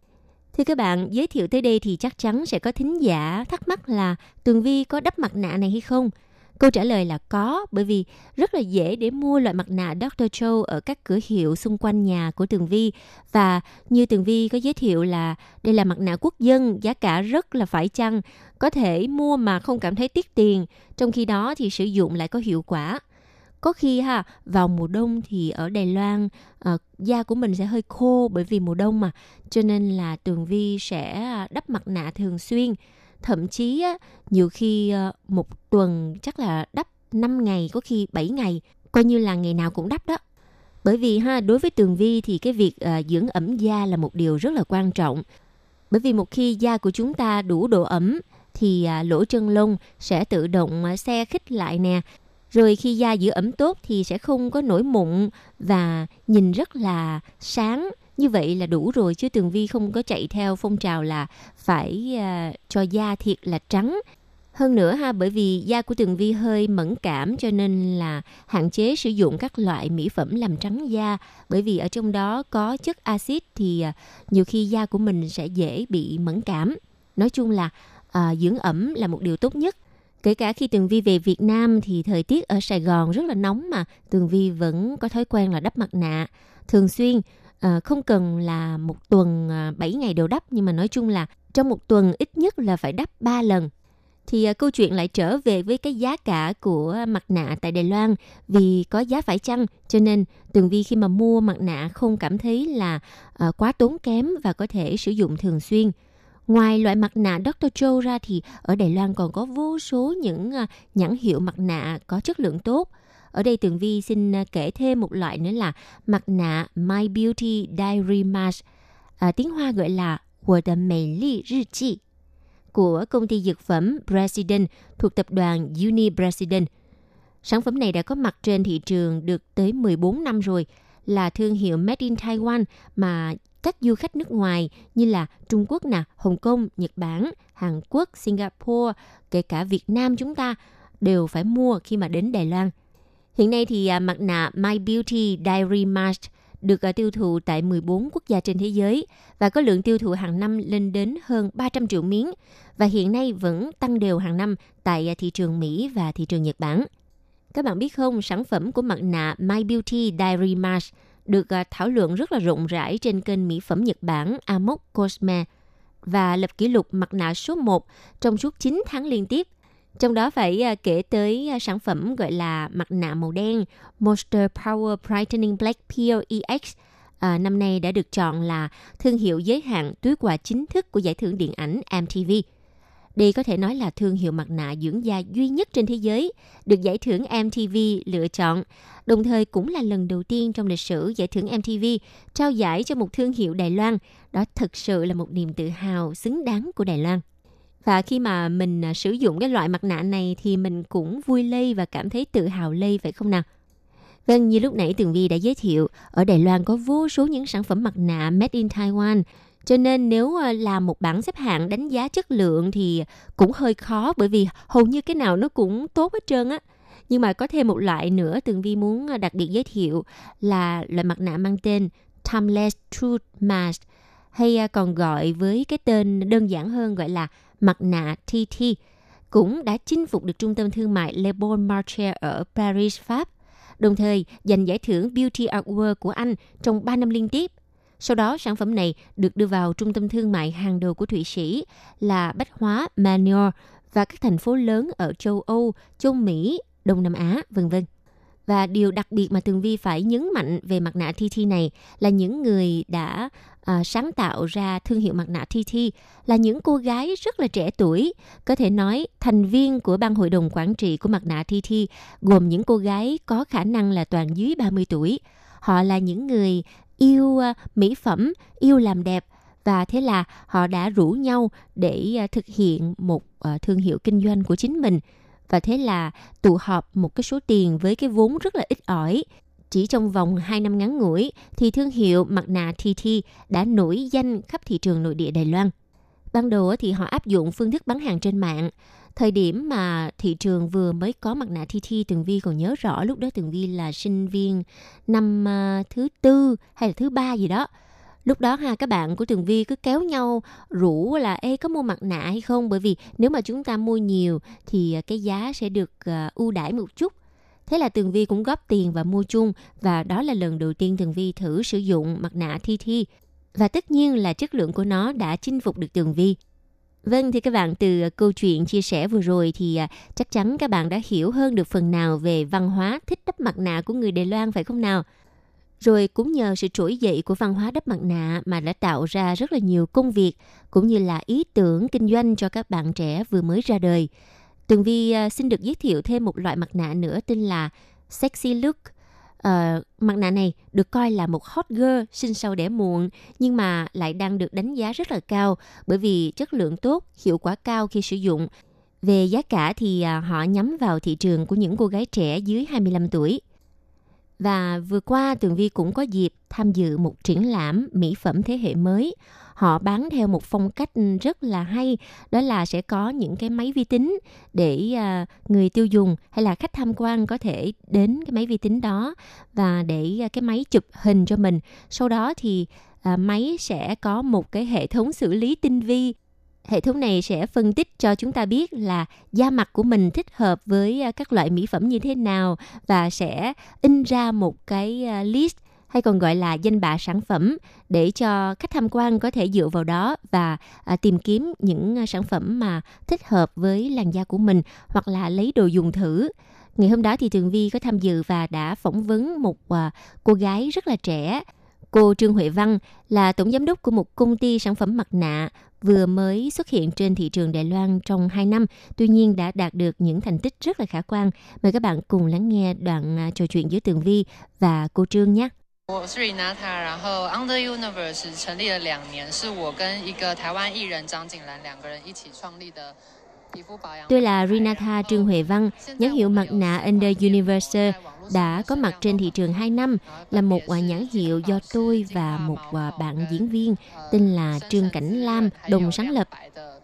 Thưa các bạn, giới thiệu tới đây thì chắc chắn sẽ có thính giả thắc mắc là Tường Vi có đắp mặt nạ này hay không? Câu trả lời là có, bởi vì rất là dễ để mua loại mặt nạ Dr. Châu ở các cửa hiệu xung quanh nhà của Tường Vi. Và như Tường Vi có giới thiệu là đây là mặt nạ quốc dân, giá cả rất là phải chăng, có thể mua mà không cảm thấy tiếc tiền, trong khi đó thì sử dụng lại có hiệu quả có khi ha vào mùa đông thì ở Đài Loan uh, da của mình sẽ hơi khô bởi vì mùa đông mà. Cho nên là Tường Vi sẽ à, đắp mặt nạ thường xuyên. Thậm chí á, nhiều khi uh, một tuần chắc là đắp 5 ngày có khi 7 ngày. Coi như là ngày nào cũng đắp đó. Bởi vì ha đối với Tường Vi thì cái việc uh, dưỡng ẩm da là một điều rất là quan trọng. Bởi vì một khi da của chúng ta đủ độ ẩm thì à, lỗ chân lông sẽ tự động à, uh, xe khích lại nè rồi khi da giữ ẩm tốt thì sẽ không có nổi mụn và nhìn rất là sáng. Như vậy là đủ rồi chứ Tường Vi không có chạy theo phong trào là phải à, cho da thiệt là trắng. Hơn nữa ha, bởi vì da của Tường Vi hơi mẫn cảm cho nên là hạn chế sử dụng các loại mỹ phẩm làm trắng da. Bởi vì ở trong đó có chất axit thì à, nhiều khi da của mình sẽ dễ bị mẫn cảm. Nói chung là à, dưỡng ẩm là một điều tốt nhất Kể cả khi Tường Vi về Việt Nam thì thời tiết ở Sài Gòn rất là nóng mà Tường Vi vẫn có thói quen là đắp mặt nạ thường xuyên. À, không cần là một tuần ờ, à, 7 ngày đều đắp nhưng mà nói chung là trong một tuần ít nhất là phải đắp 3 lần. Thì à, câu chuyện lại trở về với cái giá cả của mặt nạ tại Đài Loan vì có giá phải chăng cho nên Tường Vi khi mà mua mặt nạ không cảm thấy là à, quá tốn kém và có thể sử dụng thường xuyên. Ngoài loại mặt nạ Dr. Joe ra thì ở Đài Loan còn có vô số những à, nhãn hiệu mặt nạ có chất lượng tốt. Ở đây Tường Vi xin à, kể thêm một loại nữa là mặt nạ My Beauty Diary Mask, à, tiếng Hoa gọi là của the Mỹ Ly Rư Chi của công ty dược phẩm President thuộc tập đoàn Uni President. Sản phẩm này đã có mặt trên thị trường được tới 14 năm rồi, là thương hiệu Made in Taiwan mà các du khách nước ngoài như là Trung Quốc nè, Hồng Kông, Nhật Bản, Hàn Quốc, Singapore, kể cả Việt Nam chúng ta đều phải mua khi mà đến Đài Loan. Hiện nay thì à, mặt nạ My Beauty Diary Mask được à, tiêu thụ tại 14 quốc gia trên thế giới và có lượng tiêu thụ hàng năm lên đến hơn 300 triệu miếng và hiện nay vẫn tăng đều hàng năm tại à, thị trường Mỹ và thị trường Nhật Bản. Các bạn biết không, sản phẩm của mặt nạ My Beauty Diary Mask được à, thảo luận rất là rộng rãi trên kênh mỹ phẩm Nhật Bản Amok Cosme và lập kỷ lục mặt nạ số 1 trong suốt 9 tháng liên tiếp. Trong đó phải à, kể tới à, sản phẩm gọi là mặt nạ màu đen Monster Power Brightening Black Peel EX à, năm nay đã được chọn là thương hiệu giới hạn túi quà chính thức của giải thưởng điện ảnh MTV. Đây có thể nói là thương hiệu mặt nạ dưỡng da duy nhất trên thế giới, được giải thưởng MTV lựa chọn, đồng thời cũng là lần đầu tiên trong lịch sử giải thưởng MTV trao giải cho một thương hiệu Đài Loan. Đó thực sự là một niềm tự hào xứng đáng của Đài Loan. Và khi mà mình à, sử dụng cái loại mặt nạ này thì mình cũng vui lây và cảm thấy tự hào lây phải không nào? Vâng, như lúc nãy Tường Vi đã giới thiệu, ở Đài Loan có vô số những sản phẩm mặt nạ made in Taiwan cho nên nếu ờ, làm một bảng xếp hạng đánh giá chất lượng thì cũng hơi khó bởi vì hầu như cái nào nó cũng tốt hết trơn á. Nhưng mà có thêm một loại nữa Tường Vi muốn ờ, đặc biệt giới thiệu là loại mặt nạ mang tên Timeless Truth Mask hay ờ, còn gọi với cái tên đơn giản hơn gọi là mặt nạ TT cũng đã chinh phục được trung tâm thương mại Le Bon Marché ở Paris, Pháp, đồng thời giành giải thưởng Beauty Award của Anh trong 3 năm liên tiếp. Sau đó, sản phẩm này được đưa vào trung tâm thương mại hàng đầu của Thụy Sĩ là Bách Hóa Manor và các thành phố lớn ở châu Âu, châu Mỹ, Đông Nam Á, vân vân. Và điều đặc biệt mà Tường Vi phải nhấn mạnh về mặt nạ TT này là những người đã à, sáng tạo ra thương hiệu mặt nạ TT là những cô gái rất là trẻ tuổi. Có thể nói thành viên của ban hội đồng quản trị của mặt nạ TT gồm những cô gái có khả năng là toàn dưới 30 tuổi. Họ là những người yêu ờ, mỹ phẩm, yêu làm đẹp. Và thế là họ đã rủ nhau để ờ, thực hiện một ờ, thương hiệu kinh doanh của chính mình. Và thế là tụ họp một cái số tiền với cái vốn rất là ít ỏi. Chỉ trong vòng 2 năm ngắn ngủi thì thương hiệu mặt nạ TT đã nổi danh khắp thị trường nội địa Đài Loan. Ban đầu thì họ áp dụng phương thức bán hàng trên mạng, thời điểm mà thị trường vừa mới có mặt nạ TT Tường Vi còn nhớ rõ lúc đó Tường Vi là sinh viên năm à, thứ tư hay là thứ ba gì đó. Lúc đó ha các bạn của Tường Vi cứ kéo nhau rủ là ê có mua mặt nạ hay không? Bởi vì nếu mà chúng ta mua nhiều thì à, cái giá sẽ được uh, ưu đãi một chút. Thế là Tường Vi cũng góp tiền và mua chung và đó là lần đầu tiên Tường Vi thử sử dụng mặt nạ thi thi. Và tất nhiên là chất lượng của nó đã chinh phục được Tường Vi. Vâng thì các bạn, từ ờ, câu chuyện chia sẻ vừa rồi thì ờ, chắc chắn các bạn đã hiểu hơn được phần nào về văn hóa thích đắp mặt nạ của người Đài Loan, phải không nào? Rồi cũng nhờ sự trỗi dậy của văn hóa đắp mặt nạ mà đã tạo ra rất là nhiều công việc cũng như là ý tưởng kinh doanh cho các bạn trẻ vừa mới ra đời. Tường Vi ờ, xin được giới thiệu thêm một loại mặt nạ nữa, tên là Sexy Look. Uh, mặt nạ này được coi là một hot girl sinh sau đẻ muộn nhưng mà lại đang được đánh giá rất là cao bởi vì chất lượng tốt, hiệu quả cao khi sử dụng. Về giá cả thì uh, họ nhắm vào thị trường của những cô gái trẻ dưới 25 tuổi. Và vừa qua Tường Vi cũng có dịp tham dự một triển lãm mỹ phẩm thế hệ mới họ bán theo một phong cách ừ, rất là hay. Đó là sẽ có những cái máy vi tính để à, người tiêu dùng hay là khách tham quan có thể đến cái máy vi tính đó và để à, cái máy chụp hình cho mình. Sau đó thì à, máy sẽ có một cái hệ thống xử lý tinh vi. Hệ thống này sẽ phân tích cho chúng ta biết là da mặt của mình thích hợp với các loại mỹ phẩm như thế nào và sẽ in ra một cái list hay còn gọi là danh bạ sản phẩm để cho khách tham quan có thể dựa vào đó và à, tìm kiếm những à, sản phẩm mà thích hợp với làn da của mình hoặc là lấy đồ dùng thử. Ngày hôm đó thì Tường Vi có tham dự và đã phỏng vấn một à, cô gái rất là trẻ. Cô Trương Huệ Văn là tổng giám đốc của một công ty sản phẩm mặt nạ vừa mới xuất hiện trên thị trường Đài Loan trong 2 năm, tuy nhiên đã đạt được những thành tích rất là khả quan. Mời các bạn cùng lắng nghe đoạn à, trò chuyện giữa Tường Vi và cô Trương nhé. 我是 Renata，然后 Under Universe 成立了两年，是我跟一个台湾艺人张景兰两个人一起创立的。Tôi là Renata Trương Huệ Văn, nhãn hiệu mặt nạ Under Universe đã có mặt trên thị trường 2 năm, là một nhãn hiệu do tôi và một bạn diễn viên tên là Trương Cảnh Lam đồng sáng lập.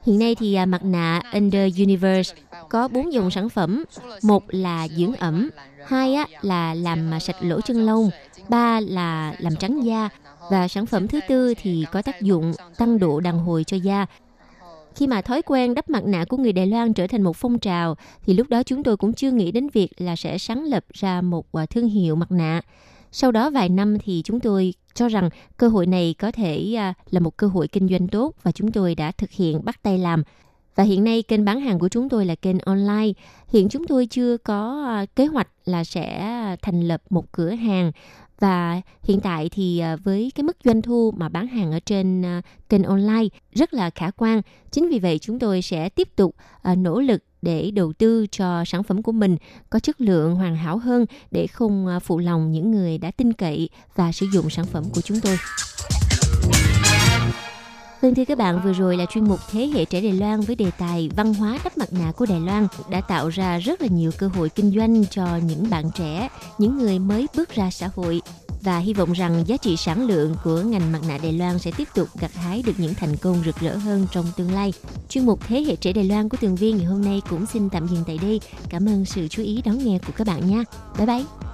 Hiện nay thì à, mặt nạ Under Universe có bốn dòng sản phẩm. Một là dưỡng ẩm, hai á, là làm à, sạch lỗ chân lông, ba là làm trắng da và sản phẩm thứ tư thì có tác dụng tăng độ đàn hồi cho da. Khi mà thói quen đắp mặt nạ của người Đài Loan trở thành một phong trào thì lúc đó chúng tôi cũng chưa nghĩ đến việc là sẽ sáng lập ra một à, thương hiệu mặt nạ. Sau đó vài năm thì chúng tôi cho rằng cơ hội này có thể à, là một cơ hội kinh doanh tốt và chúng tôi đã thực hiện, bắt tay làm. Và hiện nay kênh bán hàng của chúng tôi là kênh online. Hiện chúng tôi chưa có à, kế hoạch là sẽ thành lập một cửa hàng và hiện tại thì ờ, với cái mức doanh thu mà bán hàng ở trên ờ, kênh online rất là khả quan. Chính vì vậy chúng tôi sẽ tiếp tục ờ, nỗ lực để đầu tư cho sản phẩm của mình có chất lượng hoàn hảo hơn để không phụ lòng những người đã tin cậy và sử dụng sản phẩm của chúng tôi. Vâng thưa các bạn, vừa rồi là chuyên mục Thế hệ trẻ Đài Loan với đề tài văn hóa đắp mặt nạ của Đài Loan đã tạo ra rất là nhiều cơ hội kinh doanh cho những bạn trẻ, những người mới bước ra xã hội và hy vọng rằng giá trị sản lượng của ngành mặt nạ Đài Loan sẽ tiếp tục gặt hái được những thành công rực rỡ hơn trong tương lai. Chuyên mục Thế hệ trẻ Đài Loan của Tường Vi ngày hôm nay cũng xin tạm dừng tại đây. Cảm ơn sự chú ý đón nghe của các bạn nha. Bye bye!